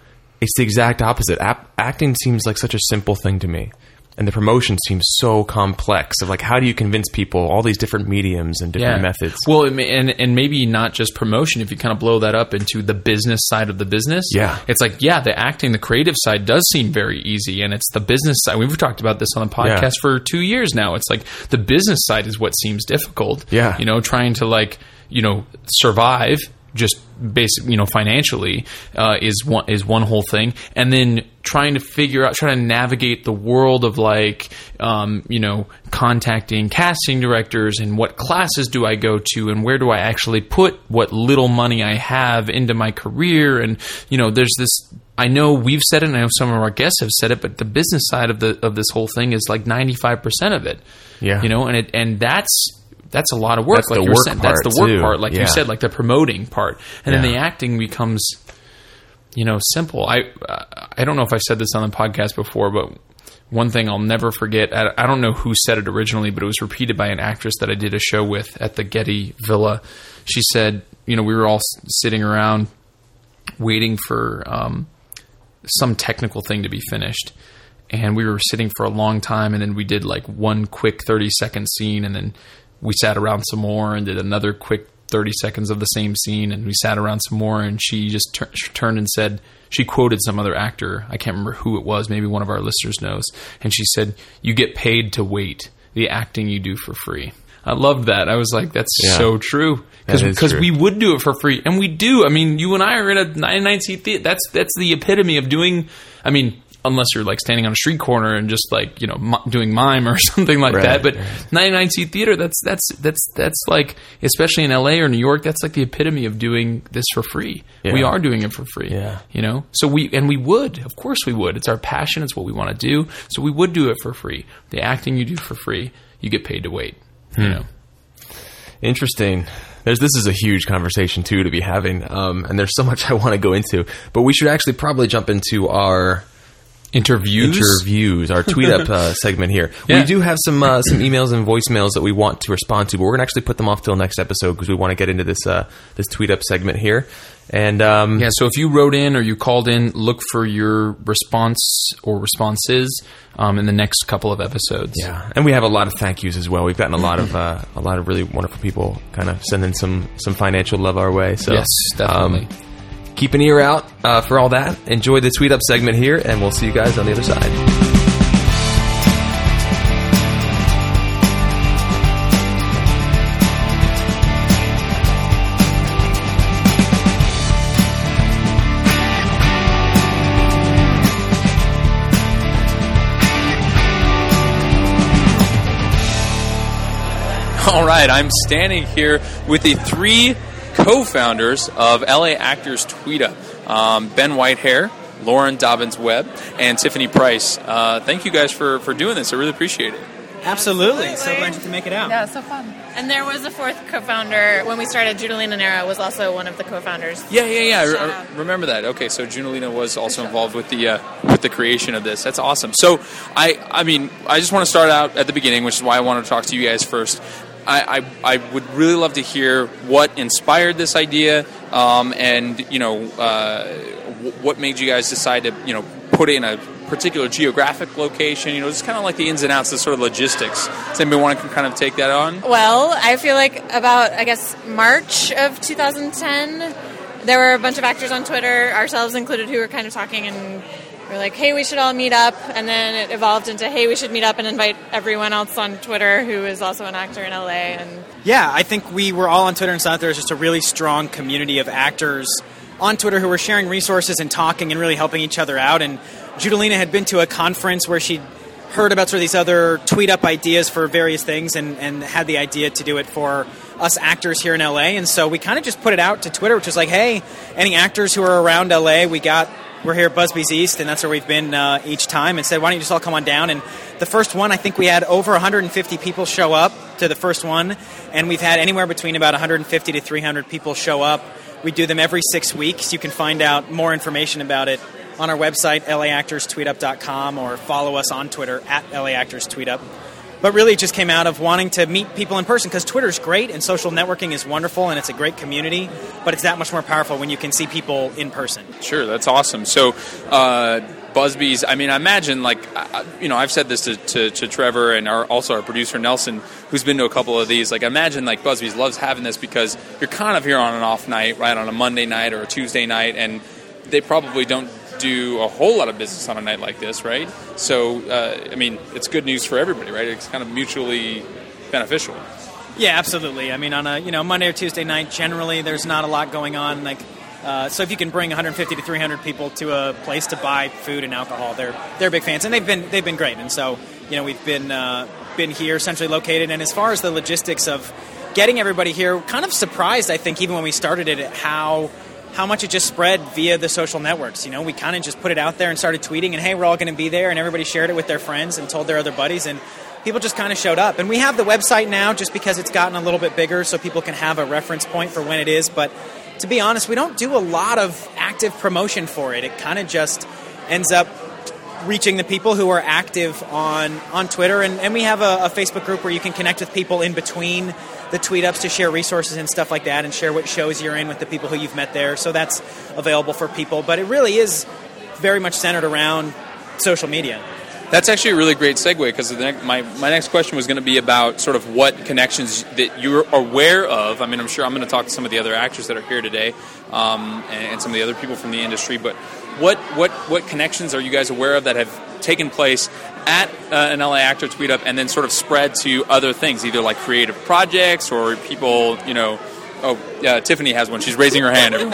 S3: it's the exact opposite. Acting seems like such a simple thing to me. And the promotion seems so complex of like how do you convince people all these different mediums and different methods.
S2: Well, and and maybe not just promotion. If you kind of blow that up into the business side of the business,
S3: Yeah.
S2: it's like yeah, the acting, the creative side does seem very easy, and it's the business side. We've talked about this on the podcast
S3: Yeah.
S2: for two years now. It's like the business side is what seems difficult.
S3: Yeah.
S2: you know, trying to like you know survive just basic you know financially uh, is one is one whole thing. And then trying to figure out trying to navigate the world of like um, you know contacting casting directors and what classes do I go to and where do I actually put what little money I have into my career. And you know there's this I know we've said it and I know some of our guests have said it but the business side of the of this whole thing is like 95% of it.
S3: Yeah.
S2: you know and it and that's that's a lot of work
S3: That's
S2: like
S3: the work
S2: saying. that's
S3: part,
S2: the work
S3: too.
S2: part like
S3: Yeah.
S2: you said like the promoting part and then the acting becomes you know simple i i don't know if i said this on the podcast before but one thing i'll never forget I, I don't know who said it originally but it was repeated by an actress that i did a show with at the getty villa she said you know we were all sitting around waiting for um, some technical thing to be finished and we were sitting for a long time and then we did like one quick 30 second scene and then we sat around some more and did another quick 30 seconds of the same scene and we sat around some more and she just tur- turned and said she quoted some other actor i can't remember who it was maybe one of our listeners knows and she said you get paid to wait. The acting you do for free. I loved that. I was like that's
S3: Yeah.
S2: so true. Because we would do it for free and we do. I mean you and i are in a 99 seat theater that's that's the epitome of doing i mean unless you're like standing on a street corner and just like you know m- doing mime or something like
S3: Right,
S2: that but
S3: right.
S2: 99 seat theater that's that's that's that's like especially in LA or New York that's like the epitome of doing this for free
S3: Yeah.
S2: we are doing it for free
S3: Yeah.
S2: you know so we and we would of course we would it's our passion it's what we want to do so we would do it for free the acting you do for free you get paid to wait
S3: Hmm.
S2: you know
S3: Interesting. There's this is a huge conversation too to be having, um, and there's so much I want to go into. But we should actually probably jump into our
S2: interviews
S3: interviews, our tweet up uh, segment here.
S2: Yeah.
S3: We do have some uh, some emails and voicemails that we want to respond to, but we're gonna actually put them off till next episode because we want to get into this uh, this tweet up segment here. And um,
S2: Yeah, so if you wrote in or you called in, look for your response or responses um, in the next couple of episodes.
S3: Yeah, and we have a lot of thank yous as well. We've gotten a lot of uh, a lot of really wonderful people kind of sending some some financial love our way. So
S2: Yes, definitely.
S3: um, keep an ear out uh, for all that. Enjoy the tweet up segment here, and we'll see you guys on the other side.
S2: All right, I'm standing here with the three co-founders of LA Actors Tweetup, um, Ben Whitehair, Lauren Dobbins Webb, and Tiffany Price. Uh, thank you guys for, for doing this. I really appreciate it.
S4: Absolutely. So glad you could make it out.
S5: Yeah, so fun. And there was a fourth co-founder when we started. Judalina Nera was also one of the co-founders.
S2: Yeah, yeah, yeah. I,
S5: Shout
S2: I remember that. Okay, so Judalina was also involved with the uh, with the creation of this. That's awesome. So, I, I mean, I just want to start out at the beginning, which is why I wanted to talk to you guys first. I, I, I would really love to hear what inspired this idea, um, and you know, uh, wh- what made you guys decide to you know put it in a particular geographic location. You know, just kind of like the ins and outs, the sort of logistics. Does anybody want to kind of take that on?
S5: Well, I feel like about I guess March of 2010, there were a bunch of actors on Twitter, ourselves included, who were kind of talking and we're like, "Hey, we should all meet up." And then it evolved into, "Hey, we should meet up and invite everyone else on Twitter who is also an actor in LA." And
S4: Yeah, I think we were all on Twitter and saw that there was just a really strong community of actors on Twitter who were sharing resources and talking and really helping each other out. And Judalina had been to a conference where she'd heard about sort of these other tweet up ideas for various things and, and had the idea to do it for us actors here in LA. And so we kind of just put it out to Twitter, which was like, hey, any actors who are around LA, we got. We're here at Busby's East, and that's where we've been uh, each time. And said, "Why don't you just all come on down?" And the first one, I think we had over 150 people show up to the first one, and we've had anywhere between about 150 to 300 people show up. We do them every six weeks. You can find out more information about it on our website, laactorstweetup.com, or follow us on Twitter at laactorstweetup. But really, it just came out of wanting to meet people in person because Twitter's great and social networking is wonderful and it's a great community, but it's that much more powerful when you can see people in person.
S2: Sure, that's awesome. So, uh, Busby's, I mean, I imagine, like, you know, I've said this to, to, to Trevor and our, also our producer Nelson, who's been to a couple of these. Like, imagine, like, Busby's loves having this because you're kind of here on an off night, right, on a Monday night or a Tuesday night, and they probably don't do a whole lot of business on a night like this, right? So, uh, I mean, it's good news for everybody, right? It's kind of mutually beneficial.
S4: Yeah, absolutely. I mean, on a you know Monday or Tuesday night, generally there's not a lot going on. Like, uh, so if you can bring 150 to 300 people to a place to buy food and alcohol, they're they're big fans, and they've been they've been great. And so you know we've been uh, been here centrally located, and as far as the logistics of getting everybody here, kind of surprised I think even when we started it at how how much it just spread via the social networks. You know, we kind of just put it out there and started tweeting, and hey, we're all going to be there, and everybody shared it with their friends and told their other buddies, and people just kind of showed up. And we have the website now just because it's gotten a little bit bigger, so people can have a reference point for when it is. But to be honest, we don't do a lot of active promotion for it. It kind of just ends up reaching the people who are active on on Twitter, and, and we have a, a Facebook group where you can connect with people in between the tweet ups to share resources and stuff like that and share what shows you're in with the people who you've met there. So that's available for people. But it really is very much centered around social media.
S2: That's actually a really great segue because my, my next question was going to be about sort of what connections that you're aware of. I mean, I'm sure I'm going to talk to some of the other actors that are here today um, and, and, some of the other people from the industry. But what, what, what connections are you guys aware of that have taken place at uh, an LA actor tweet up and then sort of spread to other things, either like creative projects or people, you know. Oh, yeah, Tiffany has one. She's raising her hand.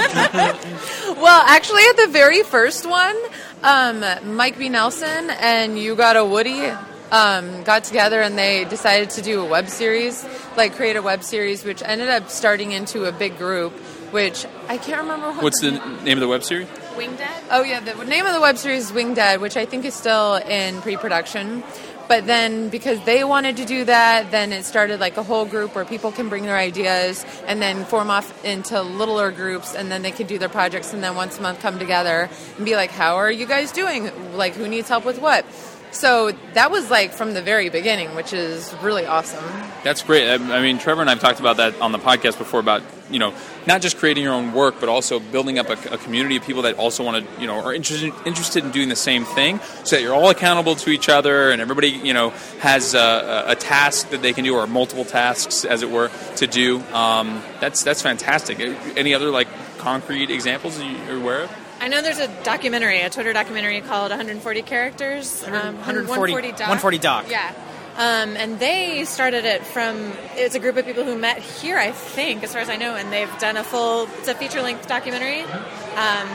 S6: well, actually, at the very first one, um, Mike B. Nelson and You Got a Woody um, got together and they decided to do a web series, like create a web series, which ended up starting into a big group. Which I can't remember. What
S2: What's the name of the web series?
S5: Wing Dead?
S6: Oh, yeah. The name of the web series is Wing Dead, which I think is still in pre production. But then, because they wanted to do that, then it started like a whole group where people can bring their ideas and then form off into littler groups, and then they can do their projects, and then once a month come together and be like, How are you guys doing? Like, who needs help with what? So that was like from the very beginning, which is really awesome.
S2: That's great. I mean, Trevor and I have talked about that on the podcast before about you know not just creating your own work, but also building up a, a community of people that also want to you know are interested interested in doing the same thing, so that you're all accountable to each other, and everybody you know has a, a task that they can do or multiple tasks, as it were, to do. Um, that's that's fantastic. Any other like concrete examples you're aware of?
S5: I know there's a documentary, a Twitter documentary called 140 Characters.
S4: Um, 140, 140 Doc. 140 Doc.
S5: Yeah. Um, and they started it from it's a group of people who met here i think as far as i know and they've done a full it's a feature length documentary um,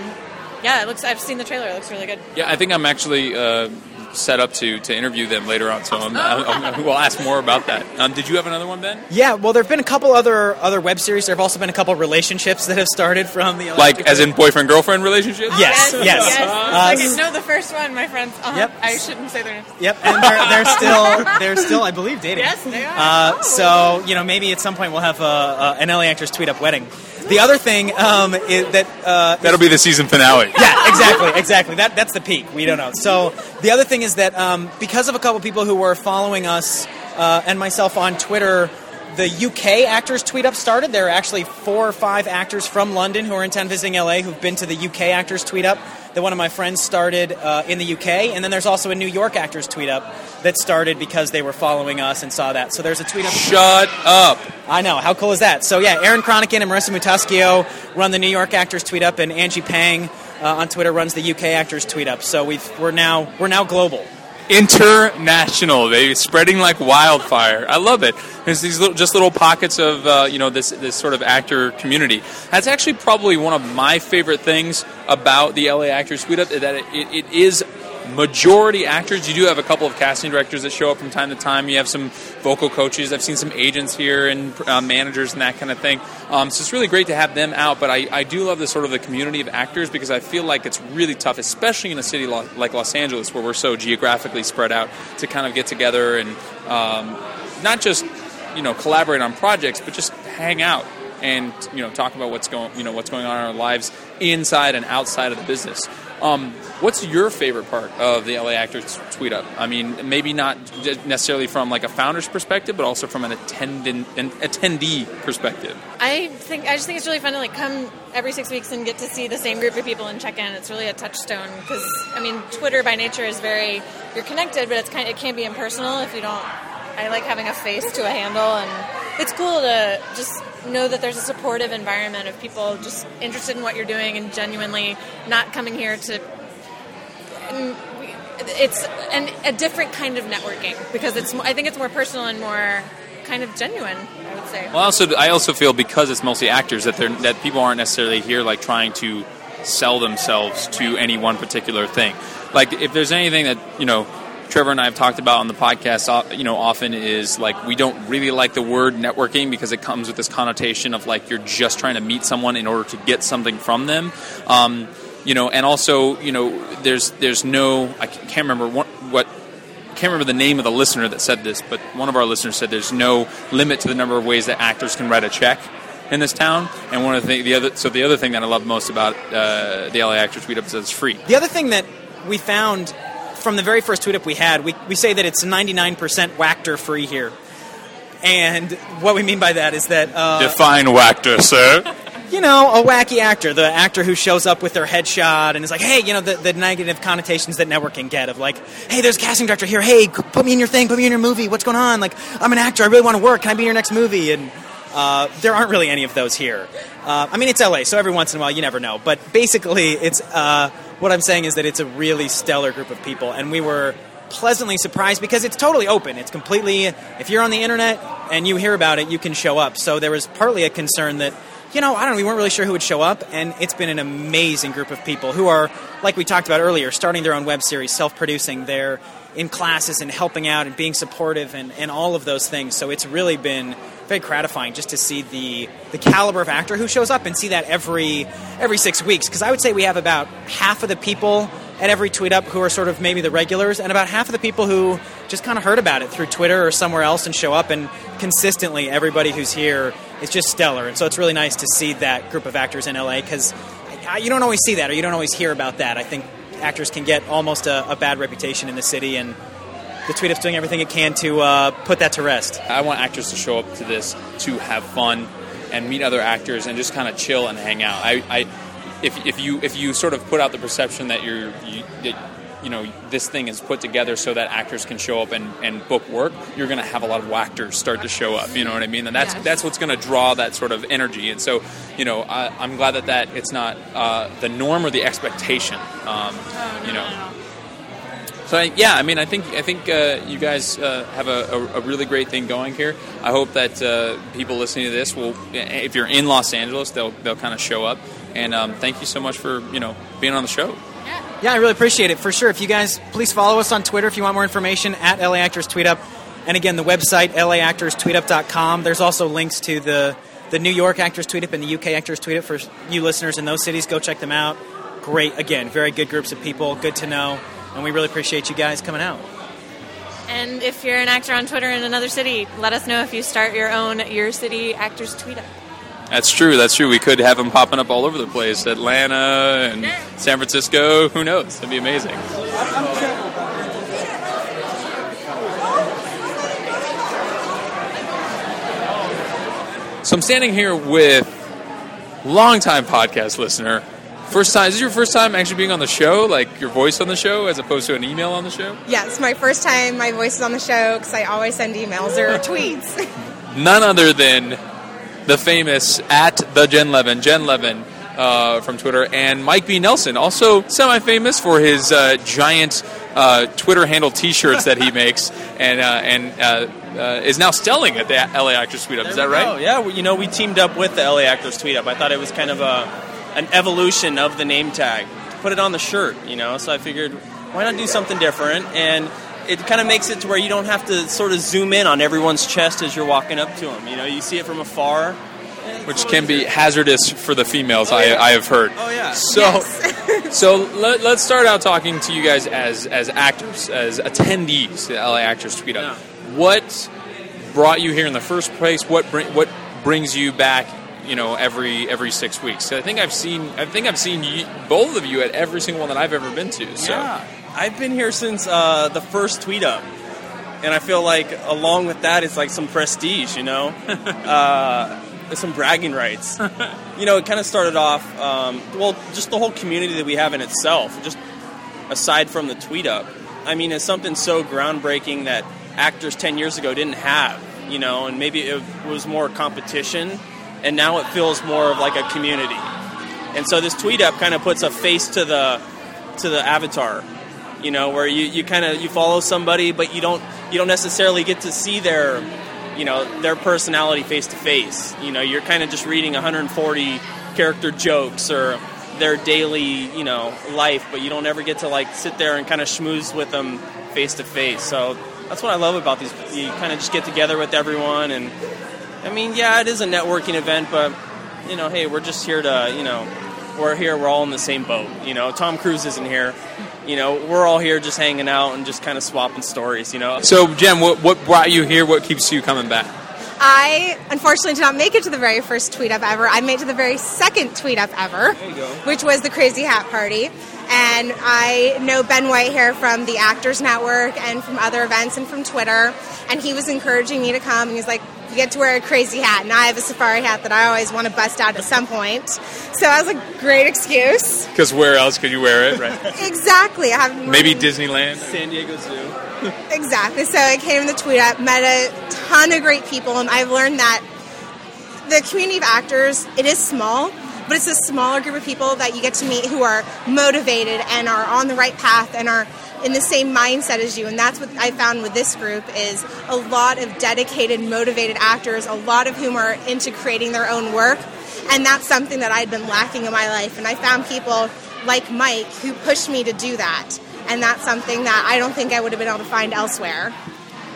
S5: yeah it looks i've seen the trailer it looks really good
S2: yeah i think i'm actually uh, set up to to interview them later on, so I'm, I'm, we'll ask more about that. Um, did you have another one, Ben?
S4: Yeah, well, there have been a couple other other web series. There have also been a couple relationships that have started from the
S2: like, as in boyfriend girlfriend relationships.
S4: Yes,
S5: yes.
S4: yes.
S5: yes. Uh, like, no, the first one, my friends. Uh-huh. Yep. I shouldn't say their names.
S4: Yep, and they're, they're still they're still, I believe, dating.
S5: Yes, they are.
S4: Uh, oh. So you know, maybe at some point we'll have a, a, an LA actress tweet up wedding. The other thing um, is that uh,
S2: that'll be the season finale.
S4: Yeah, exactly, exactly. That that's the peak. We don't know. So the other thing is that um, because of a couple people who were following us uh, and myself on Twitter, the UK actors tweet up started. There are actually four or five actors from London who are in town visiting LA who've been to the UK actors tweet up that one of my friends started uh, in the UK, and then there's also a New York actors tweet up that started because they were following us and saw that. So there's a tweet up.
S2: Shut up!
S4: I know. How cool is that? So yeah, Aaron Cronican and Marissa Mutaschio run the New York actors tweet up, and Angie Pang uh, on Twitter runs the UK actors tweet up. So we've we're now we're now global
S2: international, baby, spreading like wildfire. I love it. There's these little, just little pockets of uh, you know this this sort of actor community. That's actually probably one of my favorite things about the LA Actors Up that it, it, it is majority actors. You do have a couple of casting directors that show up from time to time. You have some vocal coaches. I've seen some agents here and uh, managers and that kind of thing. Um, so it's really great to have them out. But I, I do love the sort of the community of actors because I feel like it's really tough, especially in a city like Los Angeles where we're so geographically spread out, to kind of get together and um, not just you know collaborate on projects, but just hang out and you know talk about what's going you know what's going on in our lives inside and outside of the business. Um, what's your favorite part of the LA Actors Tweet Up? I mean, maybe not necessarily from like a founder's perspective, but also from an attendant an attendee perspective.
S5: I think I just think it's really fun to like come every six weeks and get to see the same group of people and check in. It's really a touchstone because I mean, Twitter by nature is very you're connected, but it's kind it can be impersonal if you don't. I like having a face to a handle, and it's cool to just know that there's a supportive environment of people just interested in what you're doing and genuinely not coming here to. It's an, a different kind of networking because it's. I think it's more personal and more kind of genuine. I would say.
S2: Well, also I also feel because it's mostly actors that they're that people aren't necessarily here like trying to sell themselves to any one particular thing. Like if there's anything that you know Trevor and I have talked about on the podcast, you know, often is like we don't really like the word networking because it comes with this connotation of like you're just trying to meet someone in order to get something from them. Um, you know, and also, you know, there's there's no I can't remember what, what can't remember the name of the listener that said this, but one of our listeners said there's no limit to the number of ways that actors can write a check in this town. And one of the, the other, so the other thing that I love most about uh, the LA Actors Tweet Up is that it's free.
S4: The other thing that we found from the very first tweet up we had, we, we say that it's 99% Wactor free here. And what we mean by that is that. Uh,
S2: Define Wactor, sir.
S4: you know, a wacky actor, the actor who shows up with their headshot and is like, hey, you know, the, the negative connotations that networking get of like, hey, there's a casting director here. Hey, put me in your thing, put me in your movie. What's going on? Like, I'm an actor. I really want to work. Can I be in your next movie? And uh, there aren't really any of those here. Uh, I mean, it's LA, so every once in a while you never know. But basically, it's uh, what I'm saying is that it's a really stellar group of people, and we were pleasantly surprised because it's totally open. It's completely, if you're on the internet and you hear about it, you can show up. So there was partly a concern that, you know, I don't know, we weren't really sure who would show up, and it's been an amazing group of people who are, like we talked about earlier, starting their own web series, self producing. They're in classes and helping out and being supportive and, and all of those things. So it's really been very gratifying just to see the the caliber of actor who shows up and see that every every six weeks. Because I would say we have about half of the people at every tweet up who are sort of maybe the regulars, and about half of the people who just kind of heard about it through Twitter or somewhere else and show up. And consistently, everybody who's here is just stellar. And so it's really nice to see that group of actors in LA because you don't always see that or you don't always hear about that. I think actors can get almost a, a bad reputation in the city and the tweet up's doing everything it can to uh, put that to rest.
S2: I want actors to show up to this to have fun and meet other actors and just kind of chill and hang out. I, I if, if you if you sort of put out the perception that you're you, that, you know this thing is put together so that actors can show up and, and book work, you're going to have a lot of actors start to show up. You know what I mean? And that's
S5: Yes.
S2: that's what's going to draw that sort of energy. And so, you know, I, I'm glad that that it's not uh, the norm or the expectation. Um, you know. So I, yeah, I mean, I think I think uh, you guys uh, have a, a, a really great thing going here. I hope that uh, people listening to this will, if you're in Los Angeles, they'll they'll kind of show up. And um, thank you so much for you know being on the show.
S4: Yeah, I really appreciate it for sure. If you guys please follow us on Twitter if you want more information at LA Actors Tweet Up, and again the website laactorstweetup.com. There's also links to the the New York Actors Tweet Up and the UK Actors Tweet Up for you listeners in those cities. Go check them out. Great, again, very good groups of people. Good to know, and we really appreciate you guys coming out.
S5: And if you're an actor on Twitter in another city, let us know if you start your own Your City Actors Tweet Up.
S2: That's true. That's true. We could have them popping up all over the place, Atlanta and San Francisco. Who knows? That'd be amazing. So I'm standing here with longtime podcast listener. First time. Is this your first time actually being on the show? Like your voice on the show, as opposed to an email on the show?
S7: Yes, my first time my voice is on the show because I always send emails or tweets.
S2: none other than the famous at the Jen Levin, Jen Levin uh, from Twitter, and Mike B. Nelson, also semi-famous for his uh, giant uh, Twitter handle T-shirts that he makes, and uh, and uh, uh, is now selling at the LA Actors Tweet Up. Is that right?
S8: Oh yeah, well, you know we teamed up with the LA Actors Tweet Up. I thought it was kind of a an evolution of the name tag. Put it on the shirt, you know. So I figured, why not do something different? And it kind of makes it to where you don't have to sort of zoom in on everyone's chest as you're walking up to them. You know, you see it from afar.
S2: Which can be hazardous for the females, I, I have heard.
S8: Oh yeah.
S2: So, so let, let's start out talking to you guys as as actors, as attendees to LA Actors Tweet Up. What brought you here in the first place? What bring, what brings you back? You know, every every six weeks. I think I've seen I think I've seen you, both of you at every single one that I've ever been to. So
S8: Yeah, I've been here since uh, the first tweet up, and I feel like along with that, it's like some prestige, you know, uh, some bragging rights. you know, it kind of started off, um, well, just the whole community that we have in itself, just aside from the tweet up. I mean, it's something so groundbreaking that actors 10 years ago didn't have, you know, and maybe it was more competition, and now it feels more of like a community. And so this tweet up kind of puts a face to the to the avatar, you know, where you, you kind of you follow somebody, but you don't you don't necessarily get to see their you know their personality face to face. You know, you're kind of just reading 140 character jokes or their daily you know life, but you don't ever get to like sit there and kind of schmooze with them face to face. So that's what I love about these. You kind of just get together with everyone, and I mean, yeah, it is a networking event, but you know, hey, we're just here to you know we're here, we're all in the same boat. You know, Tom Cruise isn't here. You know, we're all here just hanging out and just kind of swapping stories. You know,
S2: So, Jen, what, what brought you here? What keeps you coming back?
S7: I unfortunately did not make it to the very first tweet up ever. I made it to the very second tweet up ever, which was the Crazy Hat Party. And I know Ben Whitehair from the Actors Network and from other events and from Twitter. And he was encouraging me to come. And he's like, you get to wear a crazy hat. And I have a safari hat that I always want to bust out at some point. So that was a great excuse.
S2: Because where else could you wear it? Right?
S7: Exactly. I have
S2: Maybe Disneyland.
S8: San Diego Zoo.
S7: Exactly. So I came in the tweet up, met a ton of great people, and I've learned that the community of actors, it is small, but it's a smaller group of people that you get to meet who are motivated and are on the right path and are in the same mindset as you. And that's what I found with this group is a lot of dedicated, motivated actors, a lot of whom are into creating their own work. And that's something that I'd been lacking in my life. And I found people like Mike who pushed me to do that. And that's something that I don't think I would have been able to find elsewhere.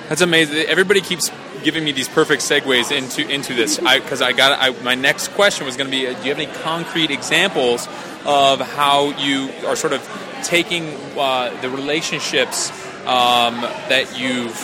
S2: That's amazing. Everybody keeps giving me these perfect segues into into this because I, got I, my next question was going to be: uh, Do you have any concrete examples of how you are sort of taking uh, the relationships um, that you've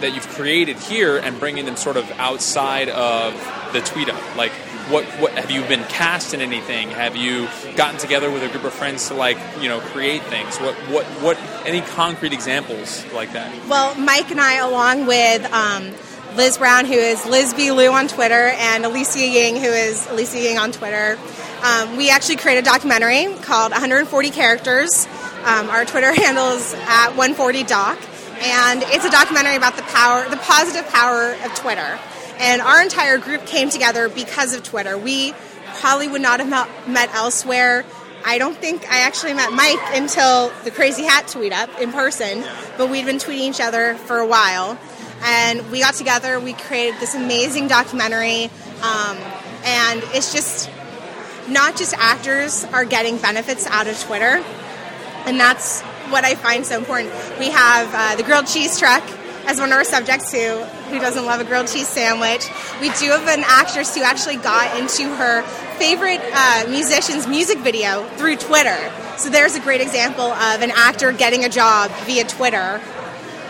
S2: that you've created here and bringing them sort of outside of the tweet up? Like, what what have you been cast in anything? Have you gotten together with a group of friends to like you know create things? What what what? Any concrete examples like that?
S7: Well, Mike and I, along with um, Liz Brown, who is Liz B. Lou on Twitter, and Alicia Ying, who is Alicia Ying on Twitter, um, we actually created a documentary called 140 Characters. Um, our Twitter handle is at 140doc, and it's a documentary about the power, the positive power of Twitter. And our entire group came together because of Twitter. We probably would not have met- elsewhere. I don't think I actually met Mike until the Crazy Hat tweet up in person, but we'd been tweeting each other for a while. And we got together, we created this amazing documentary, um, and it's just not just actors are getting benefits out of Twitter, and that's what I find so important. We have uh, the grilled cheese truck as one of our subjects who who doesn't love a grilled cheese sandwich. We do have an actress who actually got into her favorite uh, musician's music video through Twitter. So there's a great example of an actor getting a job via Twitter.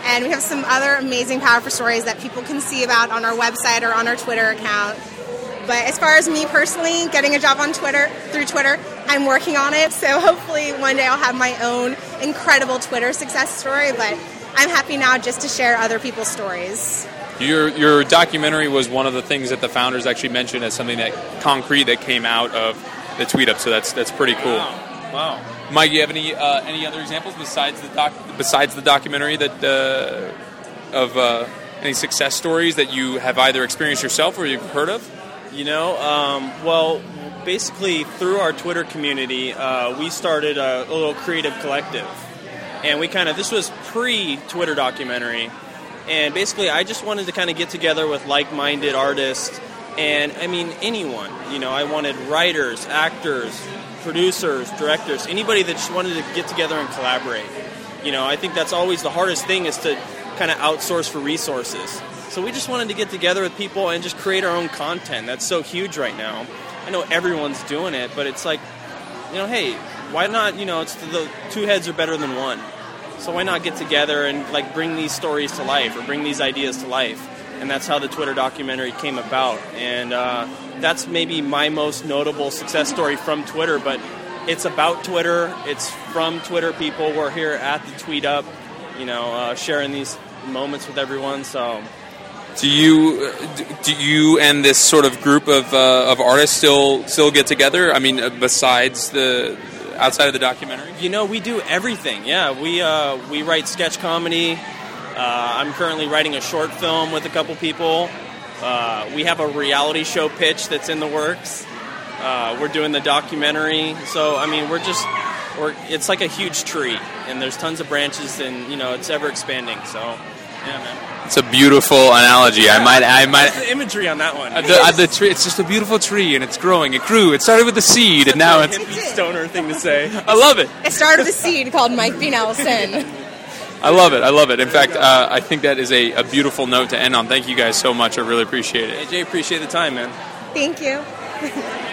S7: And we have some other amazing, powerful stories that people can see about on our website or on our Twitter account. But as far as me personally getting a job on Twitter through Twitter, I'm working on it. So hopefully one day I'll have my own incredible Twitter success story. But I'm happy now just to share other people's stories.
S2: Your your documentary was one of the things that the founders actually mentioned as something that concrete that came out of the tweet up. So that's that's pretty cool.
S8: Wow.
S2: Mike, you have any uh, any other examples besides the doc besides the documentary that uh, of uh, any success stories that you have either experienced yourself or you've heard of?
S8: You know, um, well, basically through our Twitter community, uh, we started a, a little creative collective, and we kind of this was pre-Twitter documentary, and basically I just wanted to kind of get together with like-minded artists, and I mean anyone. You know, I wanted writers, actors, producers, directors, anybody that just wanted to get together and collaborate. You know, I think that's always the hardest thing is to kind of outsource for resources. So we just wanted to get together with people and just create our own content. That's so huge right now. I know everyone's doing it, but it's like, you know, hey, why not? You know, it's the two heads are better than one. So why not get together and like bring these stories to life or bring these ideas to life? and that's how the Twitter documentary came about. And uh, that's maybe my most notable success story from Twitter. But it's about Twitter. It's from Twitter people. We're here at the Tweet Up, you know, uh, sharing these moments with everyone. So
S2: Do you do you and this sort of group of uh, of artists still still get together? I mean, uh, besides the outside of the documentary.
S8: You know, we do everything. Yeah, we uh, we write sketch comedy. Uh, I'm currently writing a short film with a couple people. Uh, we have a reality show pitch that's in the works. Uh, we're doing the documentary. So I mean, we're just we're it's like a huge tree, and there's tons of branches, and you know, it's ever expanding. So yeah, man.
S2: It's a beautiful analogy. I might I might.
S8: The imagery on that one?
S2: Uh, the, uh, the tree, it's just a beautiful tree, and it's growing. It grew. It started with a seed, and now it's.
S8: hippie stoner thing to say.
S2: I love it.
S7: It started with a seed called Mike B. Nelson.
S2: I love it. I love it. In fact, uh, I think that is a, a beautiful note to end on. Thank you guys so much. I really appreciate it.
S8: AJ, appreciate the time, man.
S7: Thank you.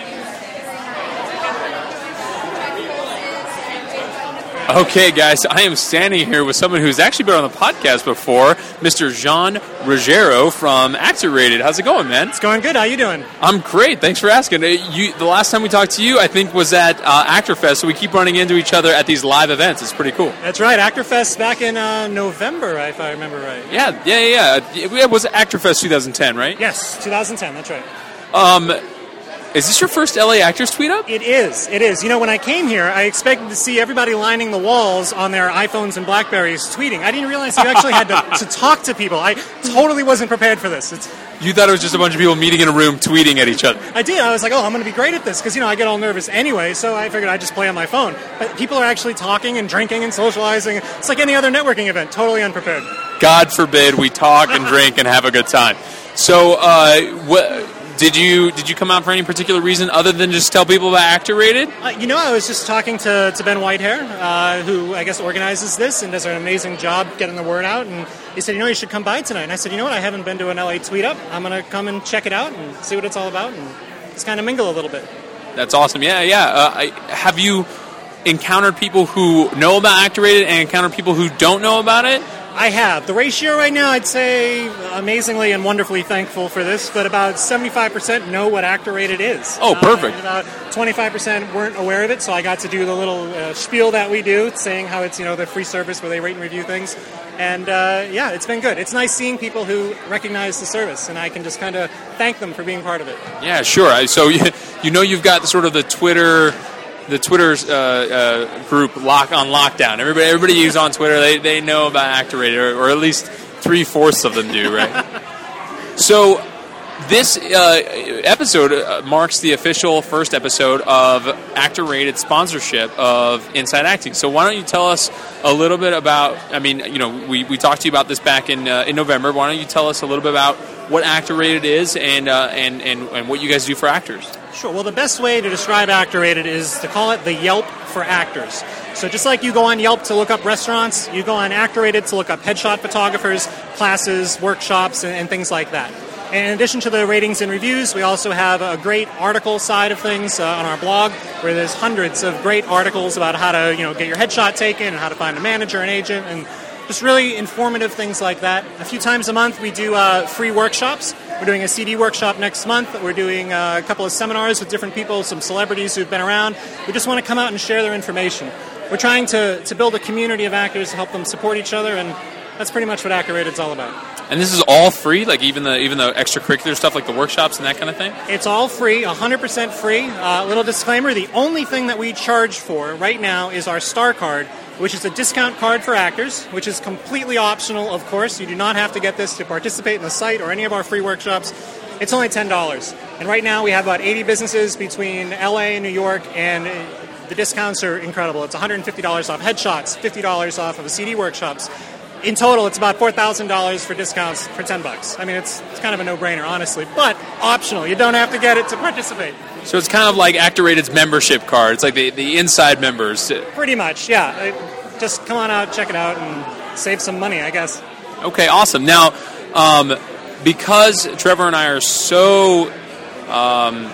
S2: Okay, guys, I am standing here with someone who's actually been on the podcast before, Mr. Jean Ruggiero from Actor Rated. How's it going, man?
S9: It's going good. How you doing?
S2: I'm great. Thanks for asking. Uh, You, the last time we talked to you, I think, was at uh, ActorFest, so we keep running into each other at these live events. It's pretty cool.
S9: That's right. ActorFest back in uh, November, if I remember right.
S2: Yeah, yeah, yeah. yeah. It was ActorFest 2010, right?
S9: Yes, 2010. That's right.
S2: Um, is this your first LA Actors tweet up?
S9: It is. It is. You know, when I came here, I expected to see everybody lining the walls on their iPhones and Blackberries tweeting. I didn't realize you actually had to, to talk to people. I totally wasn't prepared for this. It's,
S2: You thought it was just a bunch of people meeting in a room tweeting at each other.
S9: I did. I was like, oh, I'm going to be great at this because, you know, I get all nervous anyway, so I figured I'd just play on my phone. But people are actually talking and drinking and socializing. It's like any other networking event, totally unprepared.
S2: God forbid we talk and drink and have a good time. So, uh, what, did you did you come out for any particular reason other than just tell people about Actor Rated?
S9: Uh, you know, I was just talking to, to Ben Whitehair, uh, who I guess organizes this and does an amazing job getting the word out. And he said, you know, you should come by tonight. And I said, you know what, I haven't been to an LA tweet up. I'm going to come and check it out and see what it's all about and just kind of mingle a little bit.
S2: That's awesome. Yeah, yeah. Uh, I, have you encountered people who know about Actor Rated and encountered people who don't know about it?
S9: I have. The ratio right now, I'd say amazingly and wonderfully thankful for this, but about 75% know what Actor Rated is.
S2: Oh, perfect.
S9: Uh, and about 25% weren't aware of it, so I got to do the little uh, spiel that we do, saying how it's, you know, the free service where they rate and review things. And uh, yeah, it's been good. It's nice seeing people who recognize the service, and I can just kind of thank them for being part of it.
S2: Yeah, sure. I- So you, you know you've got sort of the Twitter the Twitter uh, uh, group lock on lockdown. Everybody everybody who's on Twitter they, they know about Actor Rated, or, or at least three fourths of them do, right? so this uh, episode uh, marks the official first episode of Actor Rated sponsorship of Inside Acting. So why don't you tell us a little bit about? I mean, you know, we, we talked to you about this back in uh, in November. Why don't you tell us a little bit about what Actor Rated is and uh, and, and and what you guys do for actors?
S9: Sure. Well, the best way to describe Actor Rated is to call it the Yelp for actors. So just like you go on Yelp to look up restaurants, you go on Actor Rated to look up headshot photographers, classes, workshops, and, and things like that. And in addition to the ratings and reviews, we also have a great article side of things uh, on our blog, where there's hundreds of great articles about how to, you know, get your headshot taken and how to find a manager, an agent, and just really informative things like that. A few times a month, we do uh, free workshops. We're doing a CD workshop next month. We're doing uh, a couple of seminars with different people, some celebrities who've been around. We just want to come out and share their information. We're trying to, to build a community of actors to help them support each other, and that's pretty much what Actor Rated's all about.
S2: And this is all free, like even the even the extracurricular stuff, like the workshops and that kind of thing.
S9: It's all free, 100% free. Uh, little disclaimer the only thing that we charge for right now is our Star Card, which is a discount card for actors, which is completely optional, of course. You do not have to get this to participate in the site or any of our free workshops. It's only $10. And right now we have about 80 businesses between LA and New York, and the discounts are incredible. It's $150 off headshots, $50 off of the CD workshops. In total, it's about $4,000 for discounts for 10 bucks. I mean, it's, it's kind of a no-brainer, honestly, but optional. You don't have to get it to participate.
S2: So it's kind of like Actor Rated's membership card. It's like the, the inside members.
S9: Pretty much, yeah. Uh, Just come on out, check it out, and save some money, I guess.
S2: Okay, awesome. Now, um, because Trevor and I are so um,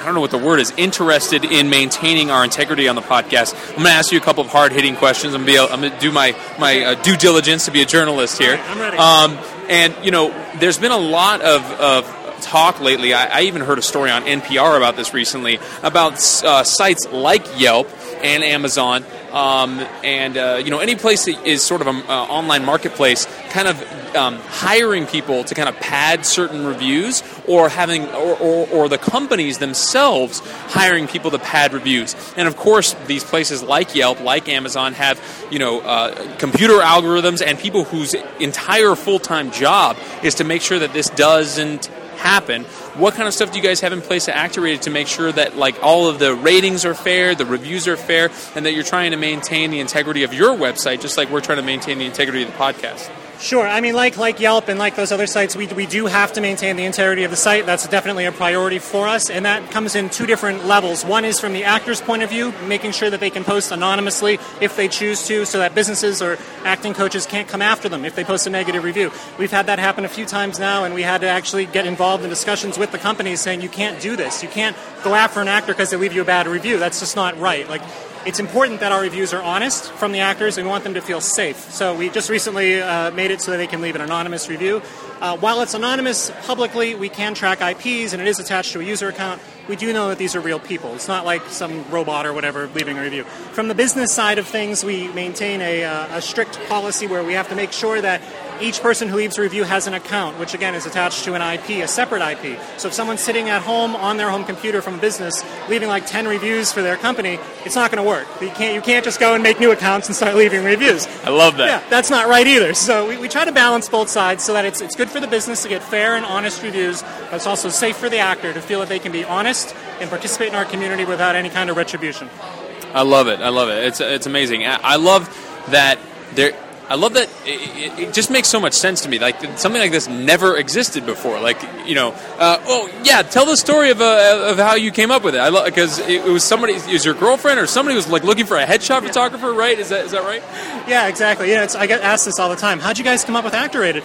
S2: I don't know what the word is, interested in maintaining our integrity on the podcast, I'm going to ask you a couple of hard hitting questions. I'm going to do my my uh, due diligence to be a journalist here.
S9: I'm ready.
S2: Um, and you know, there's been a lot of, of talk lately. I, I even heard a story on NPR about this recently about uh, sites like Yelp and Amazon, um, and uh, you know any place that is sort of an uh, online marketplace, kind of um, hiring people to kind of pad certain reviews, or having or, or, or the companies themselves hiring people to pad reviews. And of course, these places like Yelp, like Amazon, have you know uh, computer algorithms and people whose entire full time job is to make sure that this doesn't happen. What kind of stuff do you guys have in place at Actor Rated to make sure that like all of the ratings are fair, the reviews are fair, and that you're trying to maintain the integrity of your website, just like we're trying to maintain the integrity of the podcast?
S9: Sure. I mean, like like Yelp and like those other sites, we, we do have to maintain the integrity of the site. That's definitely a priority for us, and that comes in two different levels. One is from the actor's point of view, making sure that they can post anonymously if they choose to, so that businesses or acting coaches can't come after them if they post a negative review. We've had that happen a few times now, and we had to actually get involved in discussions with the companies saying you can't do this. You can't go after an actor because they leave you a bad review. That's just not right. Like it's important that our reviews are honest from the actors and we want them to feel safe. So we just recently uh, made it so that they can leave an anonymous review. Uh, while it's anonymous publicly, we can track IPs and it is attached to a user account. We do know that these are real people. It's not like some robot or whatever leaving a review. From the business side of things, we maintain a, uh, a strict policy where we have to make sure that each person who leaves a review has an account, which again is attached to an IP, a separate IP. So if someone's sitting at home on their home computer from a business, leaving like 10 reviews for their company, it's not going to work. You can't, you can't just go and make new accounts and start leaving reviews.
S2: I love that.
S9: Yeah, that's not right either. So we, we try to balance both sides so that it's, it's good for the business to get fair and honest reviews, but it's also safe for the actor to feel that they can be honest and participate in our community without any kind of retribution.
S2: I love it. I love it. It's it's amazing. I I love that there. I love that it, it, it just makes so much sense to me. Like something like this never existed before. Like you know, uh, oh yeah, tell the story of uh, of how you came up with it. I love because it, was somebody, is your girlfriend or somebody was like looking for a headshot photographer, right? Is that is that right?
S9: Yeah, exactly. Yeah, I get asked this all the time. How'd you guys come up with Actor Rated?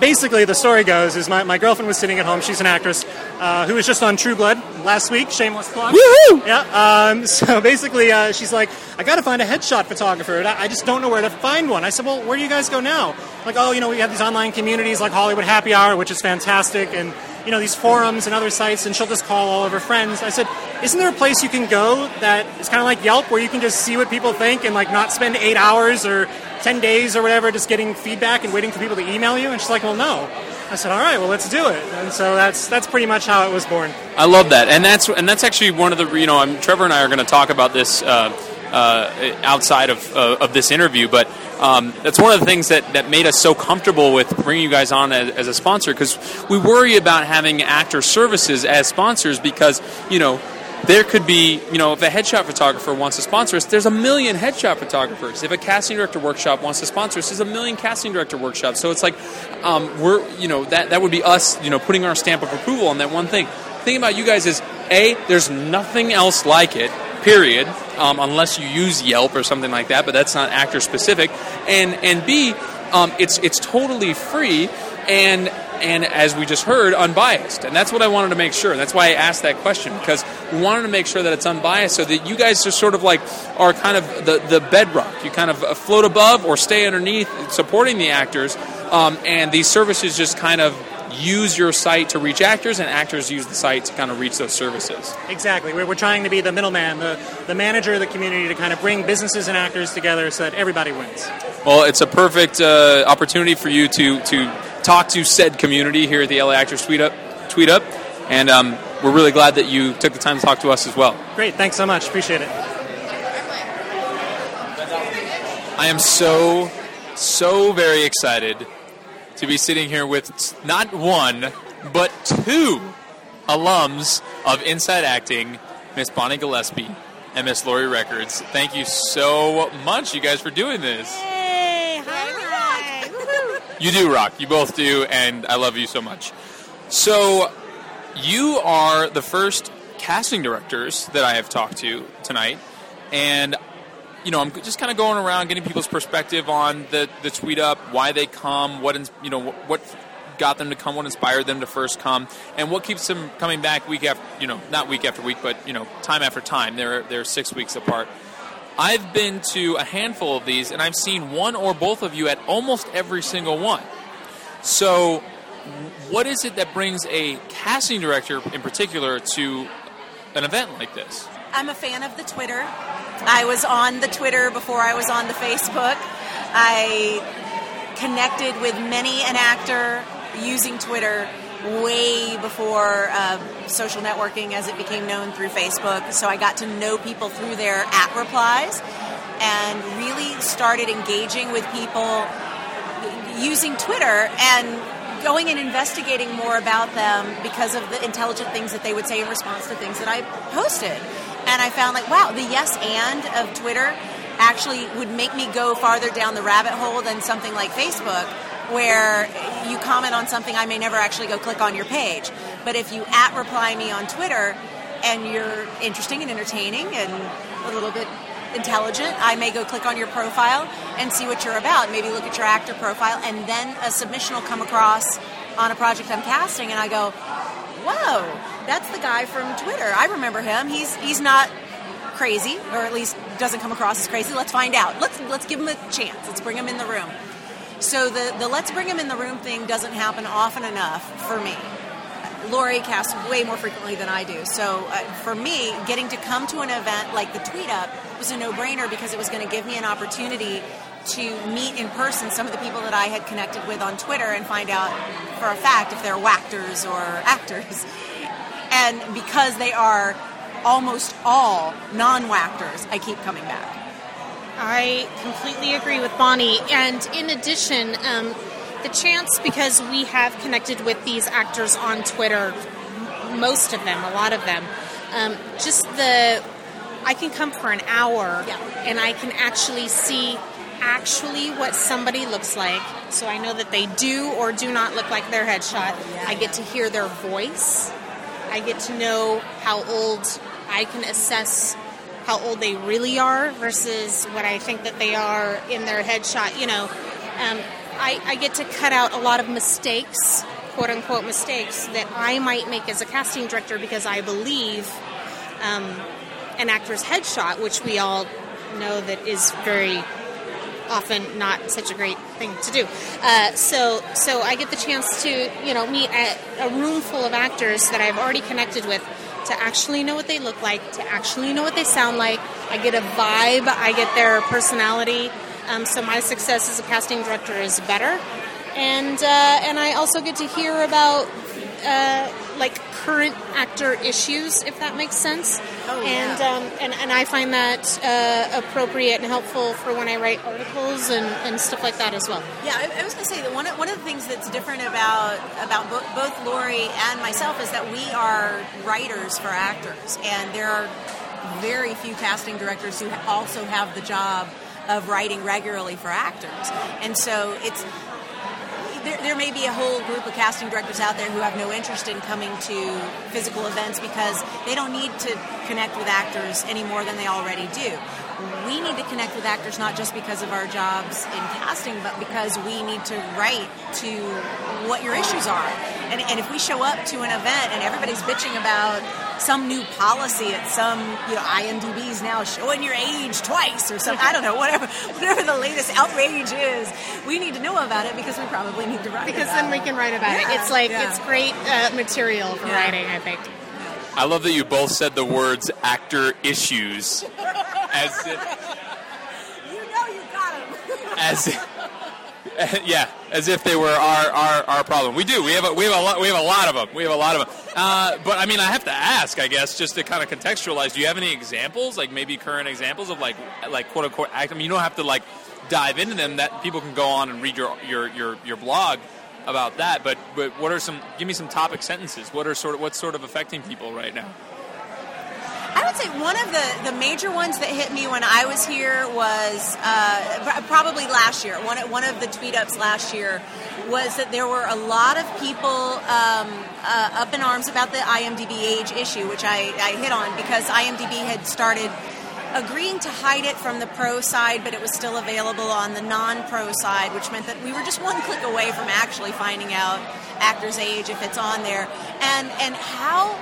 S9: Basically, the story goes is my, my girlfriend was sitting at home. She's an actress uh, who was just on True Blood last week. Shameless plug.
S2: Woohoo!
S9: Yeah. Um, so basically, uh, she's like, I got to find a headshot photographer. And I, I just don't know where to find one. I said, Well, where do you guys go now? Like, oh, you know, we have these online communities like Hollywood Happy Hour, which is fantastic, and you know these forums and other sites. And she'll just call all of her friends. I said, Isn't there a place you can go that is kind of like Yelp, where you can just see what people think and like not spend eight hours or ten days or whatever just getting feedback and waiting for people to email you? And she's like, Well, no. I said, "All right, well, let's do it." And so that's that's pretty much how it was born.
S2: I love that, and that's and that's actually one of the you know I'm, Trevor and I are going to talk about this uh, uh, outside of uh, of this interview, but um, that's one of the things that, that made us so comfortable with bringing you guys on as, as a sponsor because we worry about having actor services as sponsors because you know there could be, you know, if a headshot photographer wants to sponsor us, there's a million headshot photographers. If a casting director workshop wants to sponsor us, there's a million casting director workshops. So it's like um, we're, you know, that that would be us, you know, putting our stamp of approval on that one thing. The thing about you guys is, a, there's nothing else like it. Period. Um, unless you use Yelp or something like that, but that's not actor specific. And and B, um, it's it's totally free. And and as we just heard, unbiased. And that's what I wanted to make sure. That's why I asked that question because we wanted to make sure that it's unbiased so that you guys just sort of like are kind of the, the bedrock. You kind of float above or stay underneath supporting the actors. Um, and these services just kind of use your site to reach actors, and actors use the site to kind of reach those services.
S9: Exactly. We're, we're trying to be the middleman, the, the manager of the community to kind of bring businesses and actors together so that everybody wins.
S2: Well, it's a perfect uh, opportunity for you to, to talk to said community here at the LA Actors Tweet Up, tweet up and um, we're really glad that you took the time to talk to us as well.
S9: Great. Thanks so much. Appreciate it.
S2: I am so, so very excited to be sitting here with not one, but two alums of Inside Acting, Miss Bonnie Gillespie and Miss Lori Records. Thank you so much, you guys, for doing this.
S10: Hey, hi.
S2: You do rock. You both do, and I love you so much. So, you are the first casting directors that I have talked to tonight, and you know, I'm just kind of going around getting people's perspective on the, the tweet up, why they come, what you know, what got them to come, what inspired them to first come, and what keeps them coming back week after you know not week after week, but you know time after time. They're they're six weeks apart. I've been to a handful of these, and I've seen one or both of you at almost every single one. So, what is it that brings a casting director in particular to an event like this?
S11: I'm a fan of the Twitter. I was on the Twitter before I was on the Facebook. I connected with many an actor using Twitter way before uh, social networking as it became known through Facebook. So I got to know people through their at replies and really started engaging with people using Twitter and going and investigating more about them because of the intelligent things that they would say in response to things that I posted. And I found like, wow, the yes and of Twitter actually would make me go farther down the rabbit hole than something like Facebook where you comment on something I may never actually go click on your page. But if you at reply me on Twitter and you're interesting and entertaining and a little bit intelligent, I may go click on your profile and see what you're about. Maybe look at your actor profile, and then a submission will come across on a project I'm casting, and I go, "Whoa, that's the guy from Twitter. I remember him. He's he's not crazy, or at least doesn't come across as crazy. Let's find out. Let's let's give him a chance. Let's bring him in the room." So the the let's bring him in the room thing doesn't happen often enough for me. Lori casts way more frequently than I do. So uh, for me, getting to come to an event like the Tweet Up was a no brainer because it was going to give me an opportunity to meet in person some of the people that I had connected with on Twitter and find out for a fact if they're wactors or actors. And because they are almost all non wactors, I keep coming back.
S10: I completely agree with Bonnie. And in addition, um, the chance because we have connected with these actors on Twitter, most of them, a lot of them. Um, just the I can come for an hour
S11: Yeah.
S10: and I can actually see actually what somebody looks like. So I know that they do or do not look like their headshot. I get to hear their voice. I get to know how old I can assess how old they really are versus what I think that they are in their headshot. You know, um, I, I get to cut out a lot of mistakes, quote unquote mistakes, that I might make as a casting director because I believe um, an actor's headshot, which we all know that is very often not such a great thing to do. Uh, so, so I get the chance to, you know, meet a, a room full of actors that I've already connected with to actually know what they look like, to actually know what they sound like. I get a vibe, I get their personality. Um, so my success as a casting director is better, and uh, and I also get to hear about uh, like current actor issues, if that makes sense.
S11: Oh,
S10: and,
S11: yeah.
S10: um, and and I find that uh, appropriate and helpful for when I write articles and, and stuff like that as well.
S11: Yeah, I, I was going to say that one of, one of the things that's different about about bo- both Lori and myself is that we are writers for actors, and there are very few casting directors who also have the job of writing regularly for actors, and so it's. There, there may be a whole group of casting directors out there who have no interest in coming to physical events because they don't need to connect with actors any more than they already do. We need to connect with actors not just because of our jobs in casting, but because we need to write to what your issues are. And, and if we show up to an event and everybody's bitching about some new policy at some, you know, IMDb's now showing your age twice or something, I don't know, whatever, whatever the latest outrage is, we need to know about it because we probably need to write
S10: Because
S11: about
S10: then we can write about
S11: Yeah,
S10: it. It's like
S11: yeah.
S10: it's great uh, material for
S11: Yeah.
S10: writing. I think.
S2: I love that you both said the words actor issues as if,
S11: You know you got him.
S2: as if, yeah, as if they were our, our, our problem. We do. We have a, we have a lot. We have a lot of them. We have a lot of them. Uh, but I mean, I have to ask, I guess, just to kind of contextualize. Do you have any examples, like maybe current examples of like like quote unquote act? I mean, you don't have to like dive into them. That people can go on and read your your your, your blog about that. But but what are some? Give me some topic sentences. What are sort of what's sort of affecting people right now?
S11: I would say one of the, the major ones that hit me when I was here was uh, probably last year. One, one of the tweet ups last year was that there were a lot of people um, uh, up in arms about the IMDb age issue, which I, I hit on because IMDb had started agreeing to hide it from the pro side, but it was still available on the non-pro side, which meant that we were just one click away from actually finding out actor's age if it's on there, and and how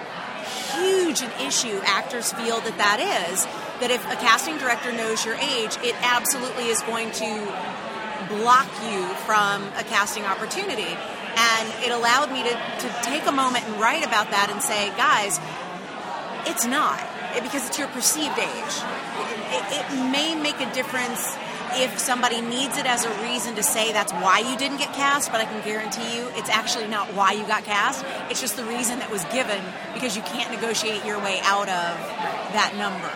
S11: huge an issue actors feel that that is. That if a casting director knows your age, it absolutely is going to block you from a casting opportunity. And it allowed me to, to take a moment and write about that and say, guys, it's not because it's your perceived age. It, it, it may make a difference if somebody needs it as a reason to say that's why you didn't get cast, but I can guarantee you it's actually not why you got cast. It's just the reason that was given because you can't negotiate your way out of that number.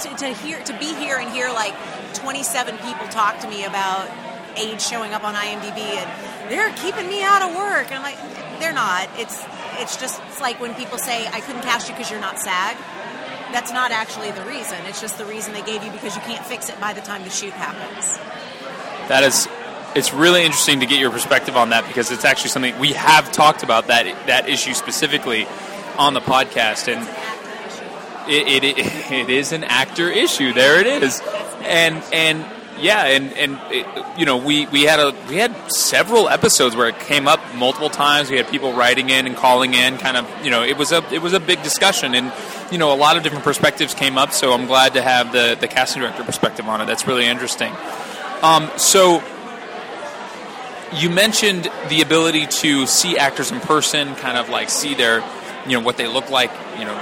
S11: So to, to hear to be here and hear like 27 people talk to me about age showing up on IMDb and they're keeping me out of work and I'm like they're not. It's it's just it's like when people say I couldn't cast you because you're not SAG. That's not actually the reason. It's just the reason they gave you because you can't fix it by the time the shoot happens.
S2: That is, it's really interesting to get your perspective on that because it's actually something we have talked about that that issue specifically on the podcast, and it, it, it is an actor issue. There it is, and and yeah, and and it, you know we we had a we had several episodes where it came up multiple times. We had people writing in and calling in, kind of you know it was a it was a big discussion, and you know a lot of different perspectives came up. So I'm glad to have the the casting director perspective on it. That's really interesting. Um, so you mentioned the ability to see actors in person, kind of like see their, you know, what they look like, you know,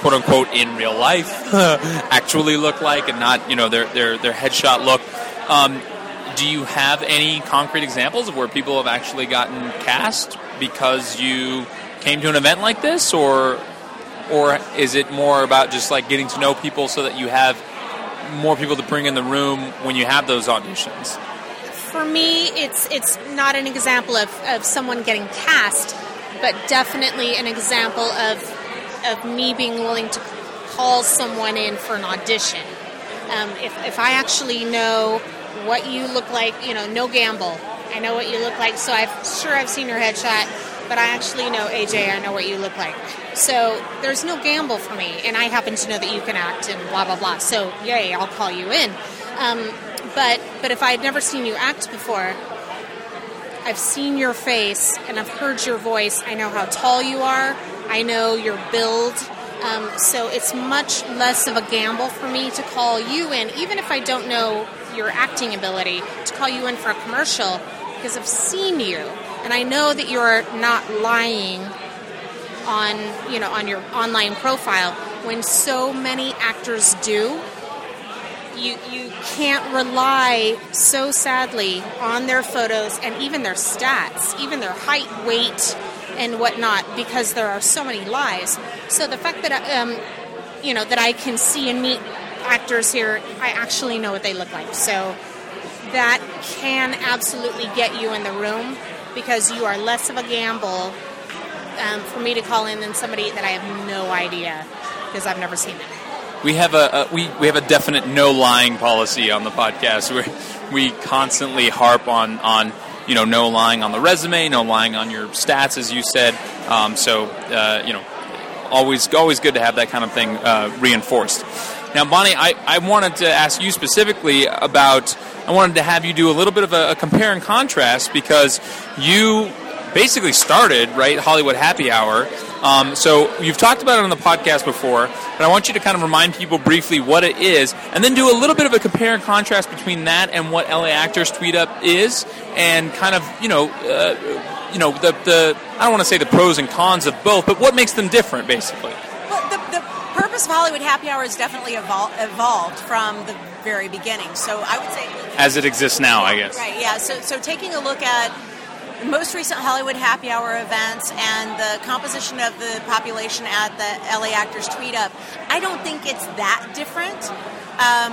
S2: quote unquote in real life, actually look like, and not, you know, their their their headshot look. Um, do you have any concrete examples of where people have actually gotten cast because you came to an event like this, or or is it more about just like getting to know people so that you have more people to bring in the room when you have those auditions?
S10: For me, it's it's not an example of, of someone getting cast, but definitely an example of of me being willing to call someone in for an audition. Um, if, if I actually know what you look like, you know, no gamble. I know what you look like, so I've sure I've seen your headshot, but I actually know AJ. I know what you look like. So there's no gamble for me, and I happen to know that you can act and blah blah blah. So yay, I'll call you in. Um, but but if I had never seen you act before, I've seen your face and I've heard your voice. I know how tall you are. I know your build. Um, so it's much less of a gamble for me to call you in, even if I don't know your acting ability, to call you in for a commercial because I've seen you and I know that you're not lying on you know on your online profile when so many actors do you you can't rely so sadly on their photos and even their stats, even their height, weight, and whatnot, because there are so many lies. So the fact that I, um, you know that I can see and meet actors here, I actually know what they look like. So that can absolutely get you in the room because you are less of a gamble um, for me to call in than somebody that I have no idea because I've never seen it.
S2: We have a, a we, we have a definite no lying policy on the podcast where we constantly harp on on you know no lying on the resume, no lying on your stats, as you said. Um, so uh, you know, always always good to have that kind of thing uh, reinforced. Now, Bonnie, I, I wanted to ask you specifically about. I wanted to have you do a little bit of a, a compare and contrast because you basically started right Hollywood Happy Hour. Um, so you've talked about it on the podcast before, but I want you to kind of remind people briefly what it is, and then do a little bit of a compare and contrast between that and what LA Actors Tweet Up is, and kind of you know, uh, you know the the I don't want to say the pros and cons of both, but what makes them different, basically.
S11: Well, the, the purpose of Hollywood Happy Hour has definitely evol- evolved from the very beginning. So I would say
S2: As it exists now, I guess.
S11: Right, yeah. So, so taking a look at most recent Hollywood happy hour events and the composition of the population at the LA Actors Tweet Up, I don't think it's that different. Um,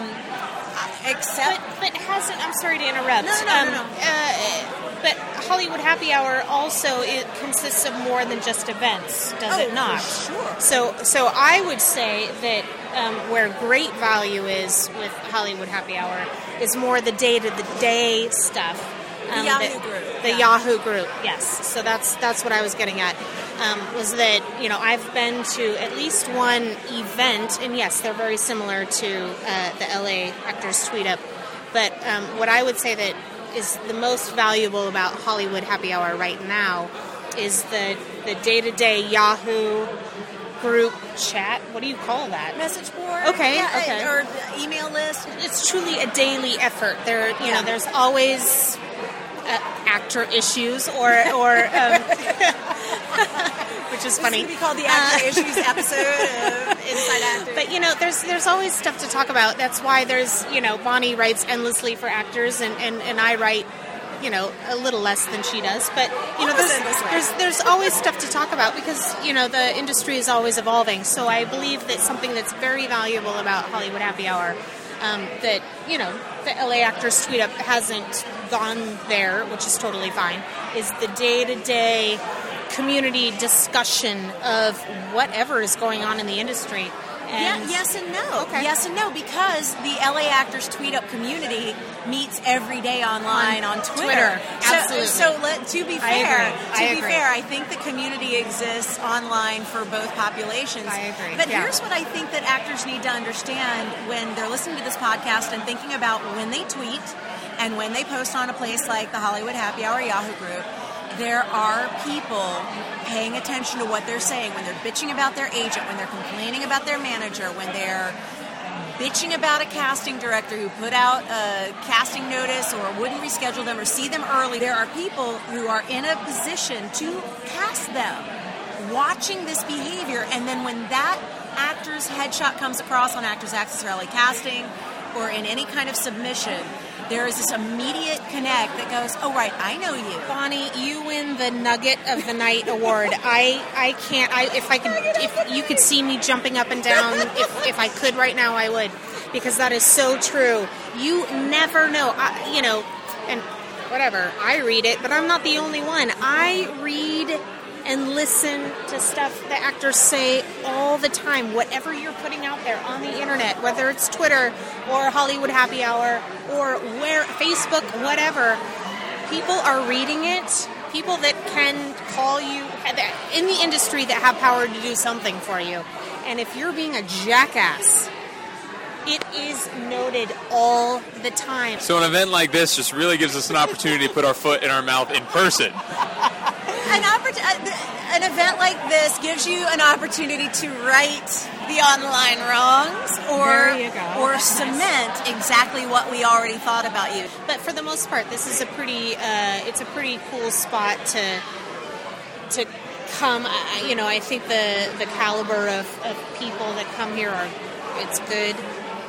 S11: except,
S10: but, but hasn't I'm sorry to interrupt.
S11: No, no, no,
S10: um,
S11: no, no.
S10: Uh, but Hollywood Happy Hour also it consists of more than just events, does
S11: Oh,
S10: it not?
S11: sure.
S10: So, so I would say that um, where great value is with Hollywood Happy Hour is more the day to the day stuff. Um,
S11: Yahoo
S10: that-
S11: group,
S10: The
S11: yeah.
S10: Yahoo group, yes. So that's that's what I was getting at. Um, was that you know I've been to at least one event, and yes, they're very similar to uh, the LA Actors Tweet Up. But um, what I would say that is the most valuable about Hollywood Happy Hour right now is the the day to day Yahoo group chat. What do you call that?
S11: Message board.
S10: Okay,
S11: Yeah,
S10: okay.
S11: Or the email list.
S10: It's truly a daily effort. There, you
S11: Yeah.
S10: know, there's always actor issues or or um, which is funny.
S11: This is be called the Actor Issues episode of Inside Actors.
S10: But you know, there's there's always stuff to talk about. That's why there's you know Bonnie writes endlessly for actors, and and, and I write you know a little less than she does. But you know, there's, there's there's always stuff to talk about because you know the industry is always evolving. So I believe that something that's very valuable about Hollywood Happy Hour. Um, that you know the LA Actors Tweet Up hasn't gone there, which is totally fine. Is the day to day community discussion of whatever is going on in the industry.
S11: Yeah, yes and no.
S10: Okay.
S11: Yes and no because the LA Actors Tweet Up community meets every day online on,
S10: On
S11: Twitter.
S10: Twitter,
S11: So-
S10: absolutely.
S11: So, let, to be fair, to
S10: I
S11: be
S10: agree.
S11: fair, I think the community exists online for both populations.
S10: I agree.
S11: But
S10: Yeah.
S11: here's what I think that actors need to understand when they're listening to this podcast and thinking about when they tweet and when they post on a place like the Hollywood Happy Hour Yahoo group. There are people paying attention to what they're saying when they're bitching about their agent, when they're complaining about their manager, when they're bitching about a casting director who put out a casting notice or wouldn't reschedule them or see them early. There are people who are in a position to cast them watching this behavior, and then when that actor's headshot comes across on Actors Access or LA Casting or in any kind of submission, there is this immediate connect that goes, "Oh right, I know you."
S10: Bonnie, you win the Nugget of the Night award. I I can't. I if I could, if you could see me jumping up and down, if if I could right now, I would, because that is so true. You never know. I, you know, and whatever. I read it, but I'm not the only one. I read and listen to stuff the actors say all the time. Whatever you're putting out there on the internet, whether it's Twitter or Hollywood Happy Hour or where Facebook, whatever people are reading it. People that can call you in the industry that have power to do something for you. And if you're being a jackass, it is noted all the time.
S12: So an event like this just really gives us an opportunity to put our foot in our mouth in person.
S11: an, oppor- uh, an event like this gives you an opportunity to right the online wrongs or
S10: There you go.
S11: or
S10: That's
S11: cement exactly what we already thought about you.
S10: But for the most part, this is a pretty uh, it's a pretty cool spot to to come. I- You know, I think the the caliber of, of people that come here are it's good,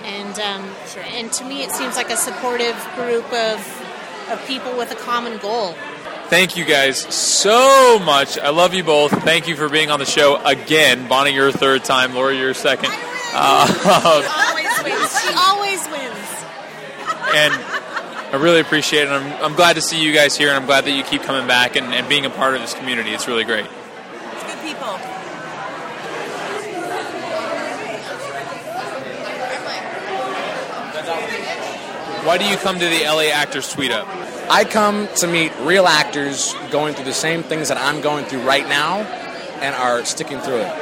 S10: and um, and to me, it seems like a supportive group of of people with a common goal.
S12: Thank you guys so much. I love you both. Thank you for being on the show again. Bonnie, your third time. Laura, your second. Uh,
S10: always wins. She always wins.
S12: and I really appreciate it. I'm, I'm glad to see you guys here, and I'm glad that you keep coming back and, and being a part of this community. It's really great.
S11: It's good people.
S12: Why do you come to the LA Actors Tweet Up?
S13: I come to meet real actors going through the same things that I'm going through right now and are sticking through it.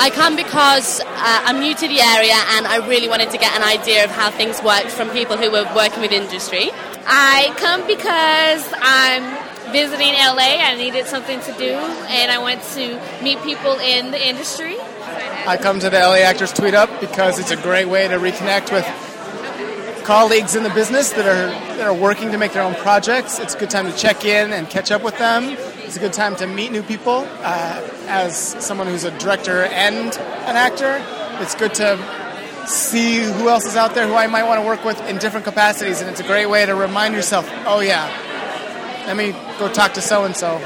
S14: I come because uh, I'm new to the area and I really wanted to get an idea of how things worked from people who were working with industry.
S15: I come because I'm visiting LA. I needed something to do, and I want to meet people in the industry.
S16: I come to the LA Actors Tweet Up because it's a great way to reconnect with colleagues in the business that are that are working to make their own projects. It's a good time to check in and catch up with them. It's a good time to meet new people. Uh, as someone who's a director and an actor, it's good to see who else is out there who I might want to work with in different capacities, and it's a great way to remind yourself, oh yeah, let me go talk to so and so.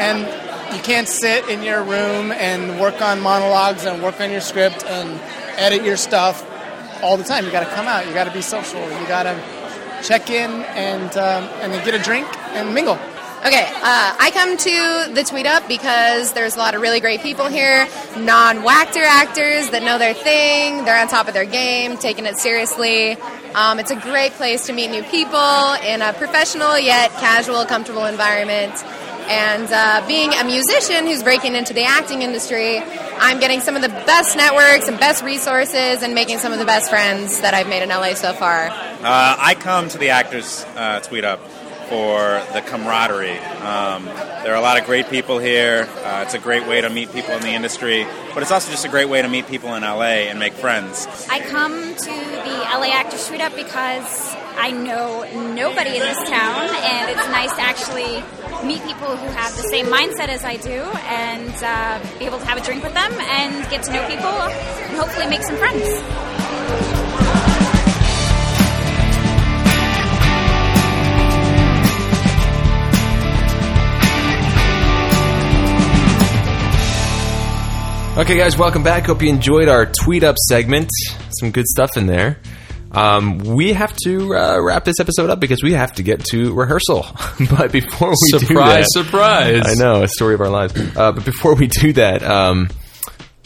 S16: And you can't sit in your room and work on monologues and work on your script and edit your stuff all the time. You got to come out. You got to be social. You got to check in and um, and then get a drink and mingle.
S17: Okay, uh, I come to the Tweet Up because there's a lot of really great people here, non-wactor actors that know their thing, they're on top of their game, taking it seriously. Um, it's a great place to meet new people in a professional yet casual, comfortable environment. And uh, being a musician who's breaking into the acting industry, I'm getting some of the best networks and best resources and making some of the best friends that I've made in LA so far.
S18: Uh, I come to the Actors uh, Tweet Up for the camaraderie. Um, there are a lot of great people here. Uh, it's a great way to meet people in the industry, but it's also just a great way to meet people in LA and make friends.
S19: I come to the LA Actors Tweet Up because I know nobody in this town, and it's nice to actually meet people who have the same mindset as I do and uh, be able to have a drink with them and get to know people and hopefully make some friends.
S3: Okay, guys, welcome back. Hope you enjoyed our tweet up segment. Some good stuff in there. Um, we have to uh, wrap this episode up because we have to get to rehearsal. but before we
S2: Surprise,
S3: do that,
S2: surprise.
S3: I know a story of our lives. Uh, but before we do that, um,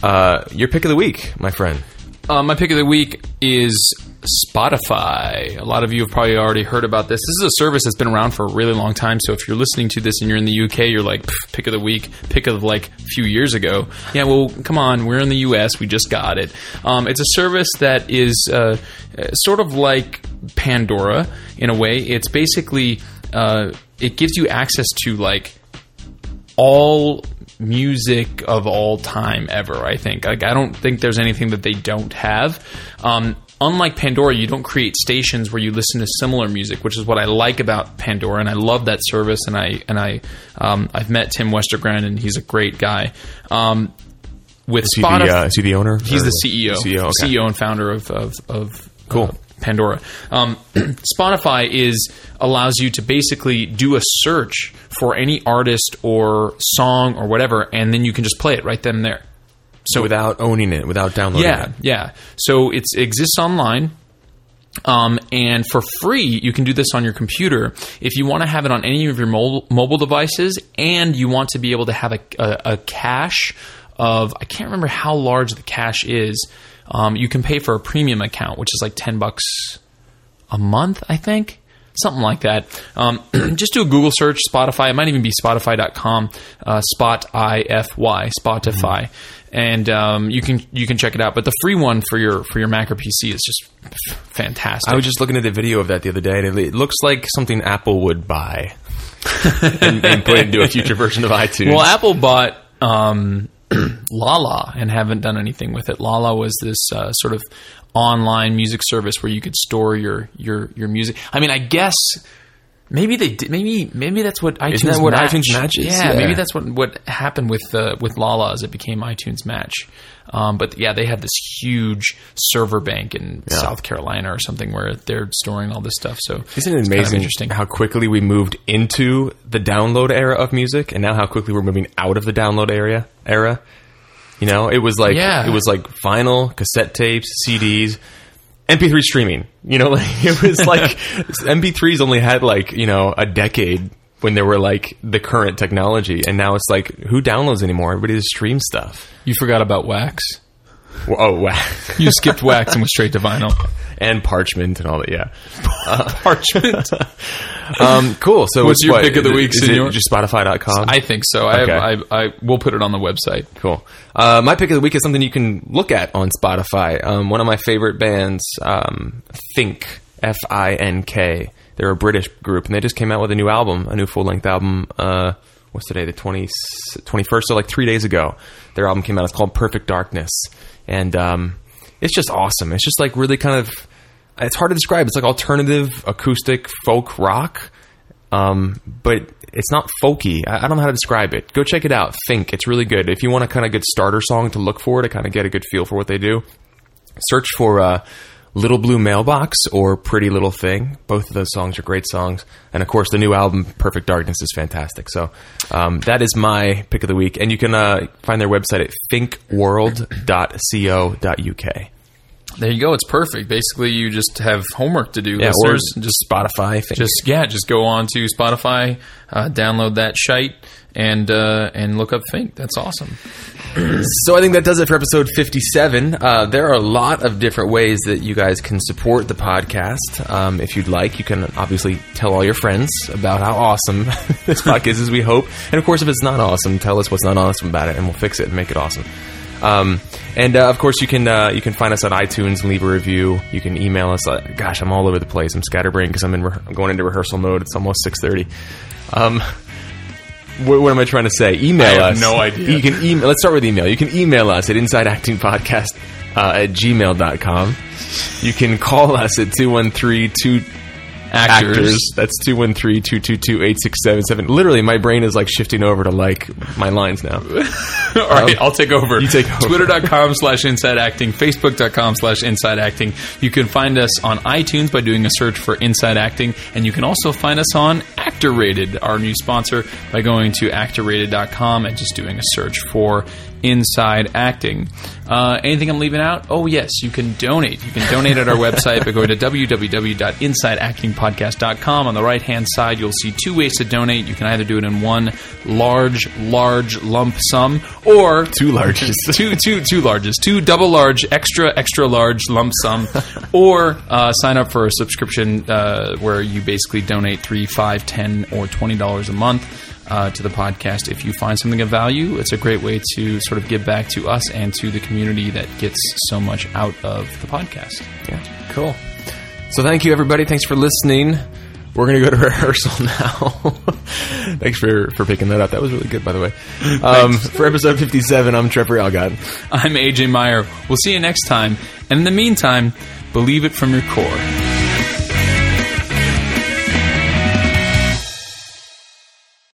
S3: uh, your pick of the week, my friend.
S2: Uh, my pick of the week is Spotify. A lot of you have probably already heard about this. This is a service that's been around for a really long time. So if you're listening to this and you're in the UK, you're like, pick of the week, pick of like a few years ago. Yeah, well, come on, we're in the US, we just got it. Um, it's a service that is uh, uh, sort of like Pandora in a way. It's basically, uh, it gives you access to like all music of all time ever. I think. Like, I don't think there's anything that they don't have. Um, unlike Pandora, you don't create stations where you listen to similar music, which is what I like about Pandora, and I love that service. And I and I um, I've met Tim Westergren, and he's a great guy. Um, with
S3: Is he the,
S2: Spotify,
S3: uh, is he the owner,
S2: He's the CEO,
S3: CEO, okay.
S2: CEO and founder of of, of
S3: Cool.
S2: uh, Pandora. Um, Spotify is allows you to basically do a search for any artist or song or whatever, and then you can just play it right then and there.
S3: So without owning it, without downloading
S2: Yeah,
S3: it.
S2: yeah. So it exists online. Um, and for free, you can do this on your computer. If you want to have it on any of your mobile, mobile devices, and you want to be able to have a, a, a cache of, I can't remember how large the cache is. Um, you can pay for a premium account, which is like ten bucks a month, I think. Something like that. Um, just do a Google search, Spotify. It might even be Spotify.com, uh, Spot I F Y, Spotify, and um, you can you can check it out. But the free one for your for your Mac or PC is just fantastic.
S3: I was just looking at the video of that the other day, and it looks like something Apple would buy and, and put into a future version of iTunes.
S2: Well, Apple bought um, Lala and haven't done anything with it. Lala was this uh, sort of online music service where you could store your your your music. I mean, I guess maybe they did. Maybe maybe that's what iTunes.
S3: Isn't that what
S2: Match-
S3: iTunes Match is?
S2: Yeah,
S3: Yeah.
S2: maybe that's what what happened with uh, with Lala as it became iTunes Match. Um, but yeah, they had this huge server bank in
S3: Yeah.
S2: South Carolina or something where they're storing all this stuff. So
S3: Isn't it
S2: it's kind of
S3: amazing
S2: interesting.
S3: how quickly we moved into the download era of music, and now how quickly we're moving out of the download area era? You know, it was like
S2: Yeah.
S3: it was like vinyl, cassette tapes, CDs, MP3 streaming. You know, like it was like MP3s only had like you know a decade when there were like the current technology, and now it's like who downloads anymore? Everybody just streams stuff.
S2: You forgot about wax.
S3: Oh, wow.
S2: You skipped wax and went straight to vinyl.
S3: And parchment and all that, yeah. Uh, parchment. um, cool. So
S2: What's your
S3: what,
S2: pick of the
S3: is it-
S2: week,
S3: is it
S2: senor?
S3: just Spotify.com?
S2: I think so. I,
S3: Okay.
S2: I, I will put it on the website.
S3: Cool. Uh, my pick of the week is something you can look at on Spotify. Um, one of my favorite bands, um, Fink, F I N K. They're a British group, and they just came out with a new album, a new full length album. Uh, what's today? The 20, 21st, so like three days ago. Their album came out. It's called Perfect Darkness. And um, it's just awesome. It's just like really kind of. It's hard to describe. It's like alternative acoustic folk rock um, but it's not folky. I, I don't know how to describe it. Go check it out. Think it's really good. If you want a kind of good starter song to look for to kind of get a good feel for what they do, search for uh, "Little Blue Mailbox" or "Pretty Little Thing." Both of those songs are great songs, and of course, the new album "Perfect Darkness" is fantastic. So um, that is my pick of the week, and you can uh, find their website at finkworld.co.uk.
S2: There you go. It's perfect. Basically, you just have homework to do.
S3: Yeah, or
S2: just
S3: Spotify. Thing.
S2: just yeah, just go on to Spotify, uh, download that shite, and uh, and look up Fink. That's awesome.
S3: so I think that does it for episode 57. Uh, there are a lot of different ways that you guys can support the podcast. Um, if you'd like, you can obviously tell all your friends about how awesome this podcast is, as we hope. And of course, if it's not awesome, tell us what's not awesome about it, and we'll fix it and make it awesome. Um, and uh, of course, you can uh, you can find us on iTunes and leave a review. You can email us. Uh, gosh, I'm all over the place. I'm scatterbrained because I'm in re- I'm going into rehearsal mode. It's almost 6:30. Um, what, what am I trying to say? Email
S2: I have
S3: us.
S2: no idea.
S3: You can email. Let's start with email. You can email us at insideactingpodcast uh, at gmail.com. You can call us at 213
S2: Actors.
S3: That's 213-222-8677. Literally, my brain is like shifting over to like my lines now.
S2: All right, um, I'll take over.
S3: You take over.
S2: Twitter.com slash inside acting, Facebook.com slash inside acting. You can find us on iTunes by doing a search for inside acting, and you can also find us on Actor Rated, our new sponsor, by going to actorrated.com and just doing a search for inside acting. Uh, anything I'm leaving out? Oh, yes, you can donate. You can donate at our website by going to www.insideactingpodcast.com. On the right hand side, you'll see two ways to donate. You can either do it in one large, large lump sum, or
S3: two larges,
S2: two, two, two larges, two double large, extra, extra large lump sum, or uh, sign up for a subscription uh, where you basically donate three, five, ten, or twenty dollars a month uh, to the podcast. If you find something of value, it's a great way to sort of give back to us and to the community that gets so much out of the podcast.
S3: Yeah, cool. So thank you, everybody. Thanks for listening. We're going to go to rehearsal now. Thanks for, for picking that up. That was really good, by the way. Um, for episode 57, I'm Trevor Algott.
S2: I'm AJ Meyer. We'll see you next time. And in the meantime, believe it from your core.